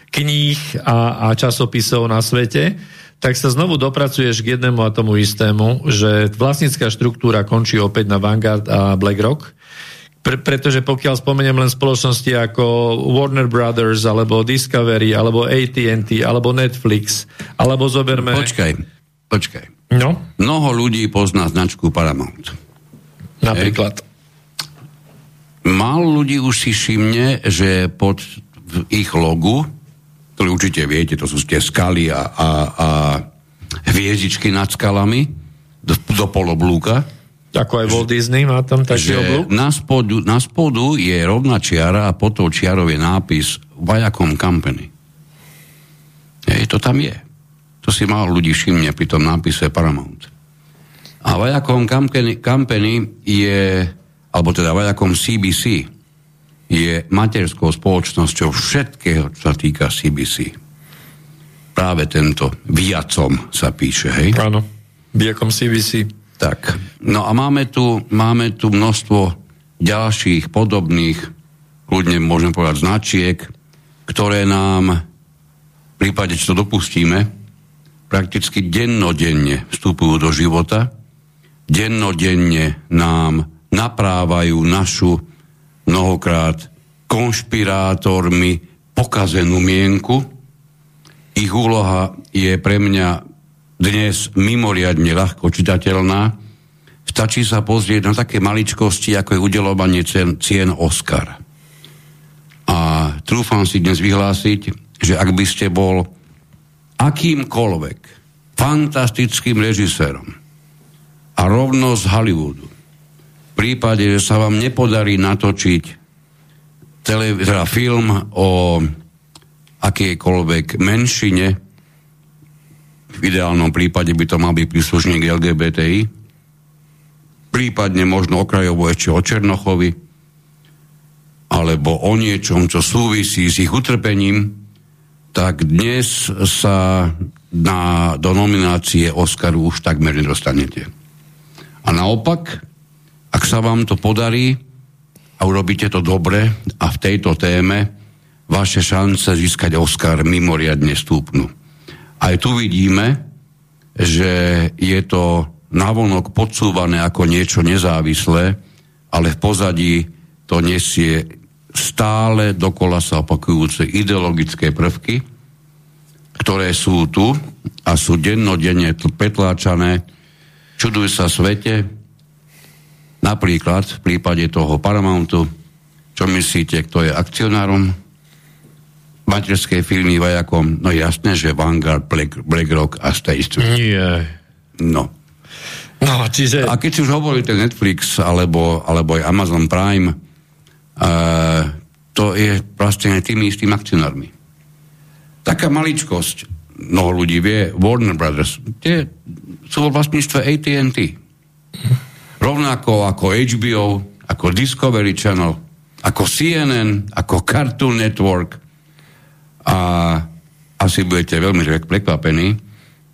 kníh a, a časopisov na svete, tak sa znovu dopracuješ k jednému a tomu istému, že vlastnícká štruktúra končí opäť na Vanguard a BlackRock, Pre, pretože pokiaľ spomeniem len spoločnosti ako Warner Brothers, alebo Discovery, alebo AT&T, alebo Netflix, alebo zoberme... Počkaj, počkaj. No? Mnoho ľudí pozná značku Paramount. Napríklad. Málo ľudí už si všimne, že pod ich logu, ktorý určite viete, to sú tie skaly a, a, a hviezdičky nad skalami do, do poloblúka, ako aj Walt Disney má tam taký oblúk? Na spodu, na spodu je rovná čiara a pod tou čiarou je nápis Viacom Company. Hej, to tam je. To si málo ľudí všimne pri tom nápise Paramount. A Viacom Company, Company je, alebo teda Viacom CBC, je materskou spoločnosťou všetkého, čo sa týka CBC. Práve tento Viacom sa píše, hej? Áno, Viacom CBC. Tak, no a máme tu, máme tu množstvo ďalších podobných, kľudne môžem povedať, značiek, ktoré nám v prípade, čo to dopustíme, prakticky dennodenne vstupujú do života, dennodenne nám naprávajú našu mnohokrát konšpirátormi pokazenú mienku. Ich úloha je pre mňa dnes mimoriadne ľahko čitateľná. Stačí sa pozrieť na také maličkosti, ako je udelovanie cien, cien Oscar. A trúfam si dnes vyhlásiť, že ak by ste bol akýmkoľvek fantastickým režisérom a rovno z Hollywoodu, prípade, že sa vám nepodarí natočiť tele, teda film o akejkoľvek menšine, v ideálnom prípade by to mal byť príslušník LGBTI, prípadne možno okrajovo ešte o Černochovi, alebo o niečom, čo súvisí s ich utrpením, tak dnes sa na, do nominácie Oscaru už takmer nedostanete. A naopak, ak sa vám to podarí a urobíte to dobre a v tejto téme, vaše šance získať Oscar mimoriadne stúpnu. Aj tu vidíme, že je to navonok podsúvané ako niečo nezávislé, ale v pozadí to nesie stále dokola sa opakujúce ideologické prvky, ktoré sú tu a sú dennodenne petláčané. Čuduj sa svete, napríklad v prípade toho Paramountu, čo myslíte, kto je akcionárom materskej firmy Vajakom, no jasné, že Vanguard, Black, BlackRock a State Street. Nie. No. No, čiže... A keď si už hovoríte Netflix alebo, alebo aj Amazon Prime, uh, to je vlastne tými istými akcionármi. Taká maličkosť, mnoho ľudí vie, Warner Brothers, tie sú vo vlastníctve AT&T. Rovnako ako HBO, ako Discovery Channel, ako CNN, ako Cartoon Network, a asi budete veľmi prekvapení,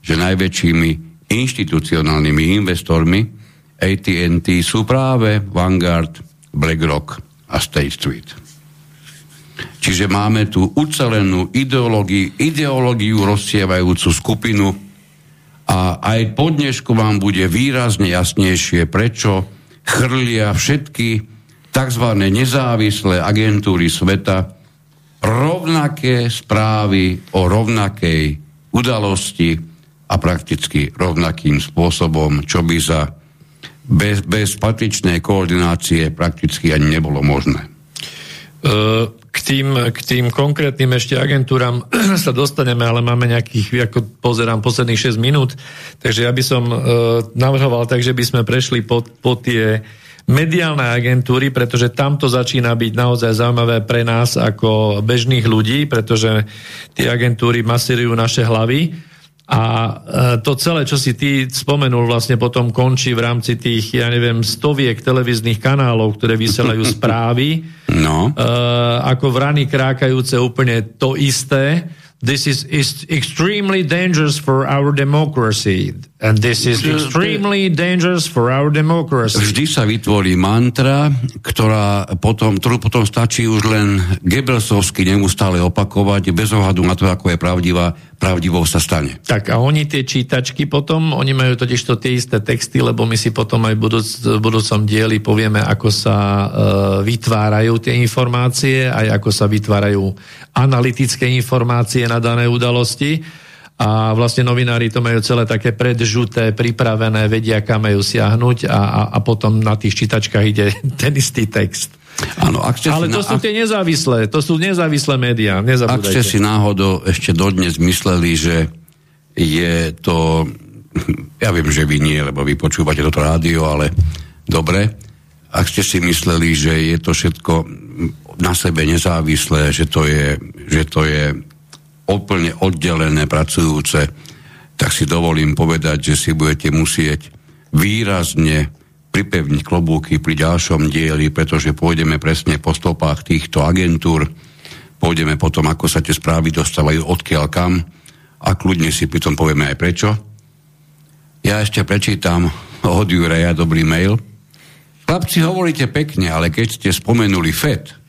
že najväčšími inštitucionálnymi investormi AT&T sú práve Vanguard, BlackRock a State Street. Čiže máme tu ucelenú ideológiu, ideológiu rozsievajúcu skupinu a aj po dnešku vám bude výrazne jasnejšie, prečo chrlia všetky tzv. nezávislé agentúry sveta rovnaké správy o rovnakej udalosti a prakticky rovnakým spôsobom, čo by za bez, bez patričnej koordinácie prakticky ani nebolo možné. K tým, k tým konkrétnym ešte agentúram sa dostaneme, ale máme nejakých, ako pozerám, posledných 6 minút, takže ja by som navrhoval tak, že by sme prešli po, po tie mediálne agentúry, pretože tam to začína byť naozaj zaujímavé pre nás ako bežných ľudí, pretože tie agentúry masírujú naše hlavy. A e, to celé, čo si ty spomenul, vlastne potom končí v rámci tých, ja neviem, stoviek televíznych kanálov, ktoré vysielajú správy. No. E, ako vrany krákajúce úplne to isté. This is, is extremely dangerous for our democracy. And this is extremely dangerous for our democracy. Vždy sa vytvorí mantra, ktorá potom, ktorú potom stačí už len Gebelsovsky neustále opakovať, bez ohľadu na to, ako je pravdivá, pravdivou sa stane. Tak a oni tie čítačky potom, oni majú totiž to tie isté texty, lebo my si potom aj v, budúc, v budúcom dieli povieme, ako sa uh, vytvárajú tie informácie, aj ako sa vytvárajú analytické informácie na dané udalosti a vlastne novinári to majú celé také predžuté, pripravené, vedia, kam majú siahnuť a, a, a potom na tých čítačkách ide ten istý text. Áno, ak ste Ale to na, sú tie nezávislé, to sú nezávislé médiá, Ak ste si náhodou ešte dodnes mysleli, že je to, ja viem, že vy nie, lebo vy počúvate toto rádio, ale dobre, ak ste si mysleli, že je to všetko na sebe nezávislé, že to je, že to je úplne oddelené pracujúce, tak si dovolím povedať, že si budete musieť výrazne pripevniť klobúky pri ďalšom dieli, pretože pôjdeme presne po stopách týchto agentúr, pôjdeme potom, ako sa tie správy dostávajú odkiaľ kam a kľudne si pri tom povieme aj prečo. Ja ešte prečítam od Juraja dobrý mail. Chlapci, hovoríte pekne, ale keď ste spomenuli FED,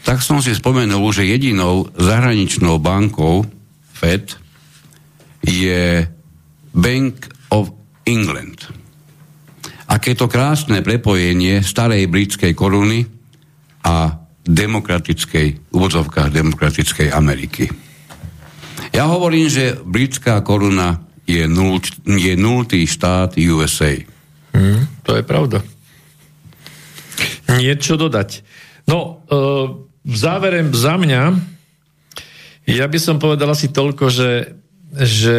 tak som si spomenul, že jedinou zahraničnou bankou Fed je Bank of England. Aké to krásne prepojenie starej britskej koruny a demokratickej, úvodzovkách demokratickej Ameriky. Ja hovorím, že britská koruna je, nul, je nultý štát USA. Hmm, to je pravda. Niečo dodať. No, uh v závere za mňa, ja by som povedal asi toľko, že, že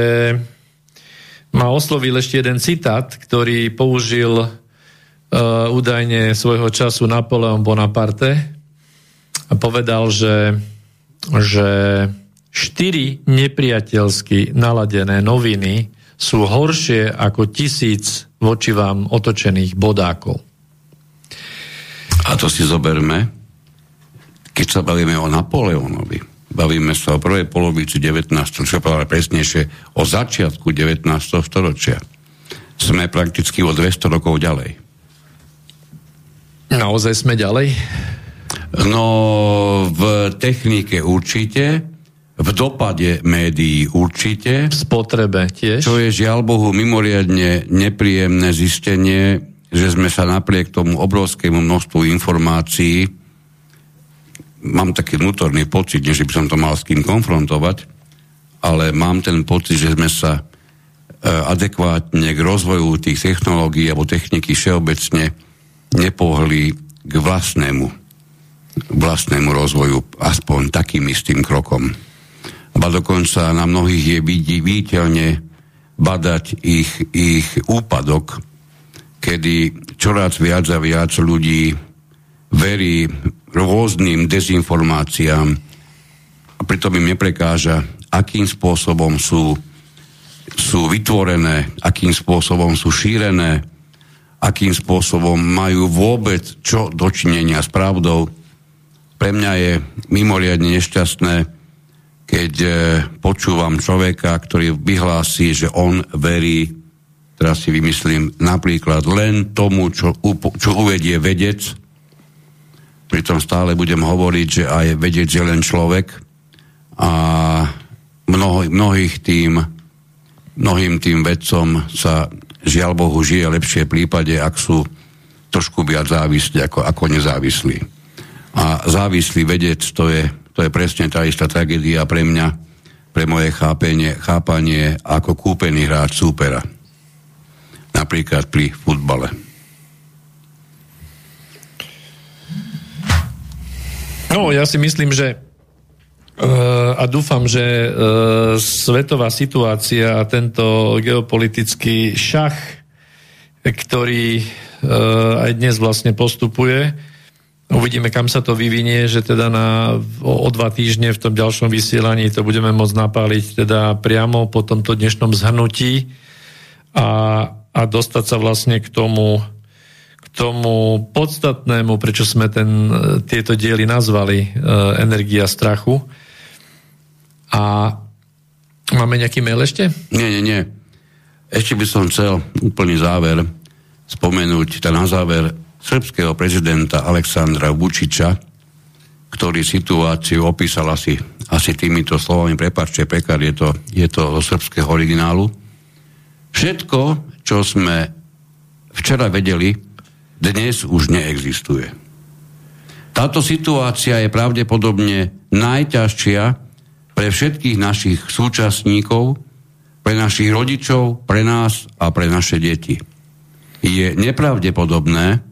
ma oslovil ešte jeden citát, ktorý použil uh, údajne svojho času Napoleon Bonaparte a povedal, že, že štyri nepriateľsky naladené noviny sú horšie ako tisíc voči vám otočených bodákov. A to si zoberme, keď sa bavíme o Napoleónovi, bavíme sa o prvej polovici 19. čo povedal presnejšie, o začiatku 19. storočia. Sme prakticky o 200 rokov ďalej. Naozaj sme ďalej? No, v technike určite, v dopade médií určite. V spotrebe tiež. Čo je žiaľ Bohu mimoriadne nepríjemné zistenie, že sme sa napriek tomu obrovskému množstvu informácií mám taký vnútorný pocit, že by som to mal s kým konfrontovať, ale mám ten pocit, že sme sa e, adekvátne k rozvoju tých technológií alebo techniky všeobecne nepohli k vlastnému, vlastnému rozvoju, aspoň takým istým krokom. A dokonca na mnohých je viditeľne badať ich, ich úpadok, kedy čoraz viac a viac ľudí verí rôznym dezinformáciám a pritom im neprekáža, akým spôsobom sú, sú vytvorené, akým spôsobom sú šírené, akým spôsobom majú vôbec čo dočinenia s pravdou. Pre mňa je mimoriadne nešťastné, keď e, počúvam človeka, ktorý vyhlási, že on verí, teraz si vymyslím, napríklad len tomu, čo, čo uvedie vedec, pritom stále budem hovoriť, že aj vedieť je len človek a mnoho, mnohých tým, mnohým tým vedcom sa žiaľ Bohu žije lepšie v prípade, ak sú trošku viac závislí ako, ako nezávislí. A závislý vedec to je, to je presne tá istá tragédia pre mňa, pre moje chápenie, chápanie ako kúpený hráč súpera. Napríklad pri futbale. No, ja si myslím, že uh, a dúfam, že uh, svetová situácia a tento geopolitický šach, ktorý uh, aj dnes vlastne postupuje, uvidíme, kam sa to vyvinie, že teda na, o dva týždne v tom ďalšom vysielaní to budeme môcť napáliť teda priamo po tomto dnešnom zhrnutí a, a dostať sa vlastne k tomu tomu podstatnému, prečo sme ten, e, tieto diely nazvali e, Energia strachu. A máme nejaký mail ešte? Nie, nie, nie. ešte by som chcel úplný záver spomenúť, teda na záver srbského prezidenta Aleksandra Vučiča, ktorý situáciu opísal asi, asi týmito slovami, prepáčte, prekár, je to, je to zo srbského originálu. Všetko, čo sme včera vedeli, dnes už neexistuje. Táto situácia je pravdepodobne najťažšia pre všetkých našich súčasníkov, pre našich rodičov, pre nás a pre naše deti. Je nepravdepodobné,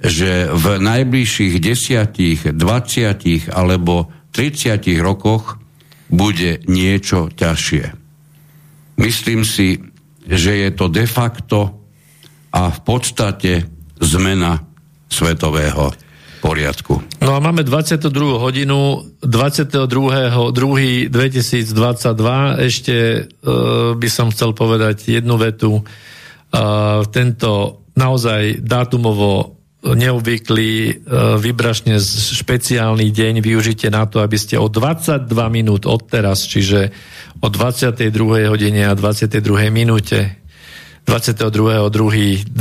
že v najbližších 10, 20 alebo 30 rokoch bude niečo ťažšie. Myslím si, že je to de facto a v podstate zmena svetového poriadku. No a máme 22. hodinu 22.2.2022. Ešte uh, by som chcel povedať jednu vetu. Uh, tento naozaj dátumovo neobvyklý, uh, vybrašne špeciálny deň využite na to, aby ste o 22 minút od teraz, čiže o 22. hodine a 22. minúte 22.2.2022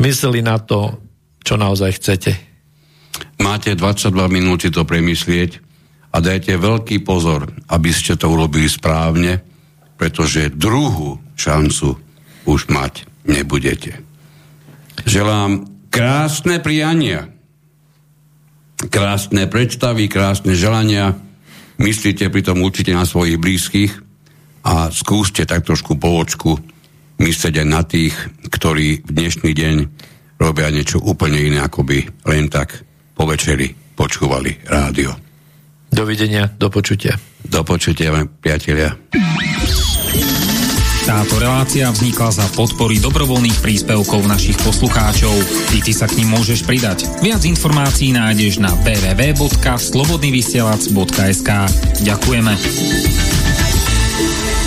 mysleli na to, čo naozaj chcete. Máte 22 minút si to premyslieť a dajte veľký pozor, aby ste to urobili správne, pretože druhú šancu už mať nebudete. Želám krásne priania, krásne predstavy, krásne želania. Myslíte pritom určite na svojich blízkych a skúste tak trošku po očku myslieť aj na tých, ktorí v dnešný deň robia niečo úplne iné, ako by len tak po večeri počúvali rádio. Dovidenia, do počutia. Do počutia, priatelia. Táto relácia vznikla za podpory dobrovoľných príspevkov našich poslucháčov. Ty, ty sa k ním môžeš pridať. Viac informácií nájdeš na www.slobodnyvysielac.sk Ďakujeme. Thank you.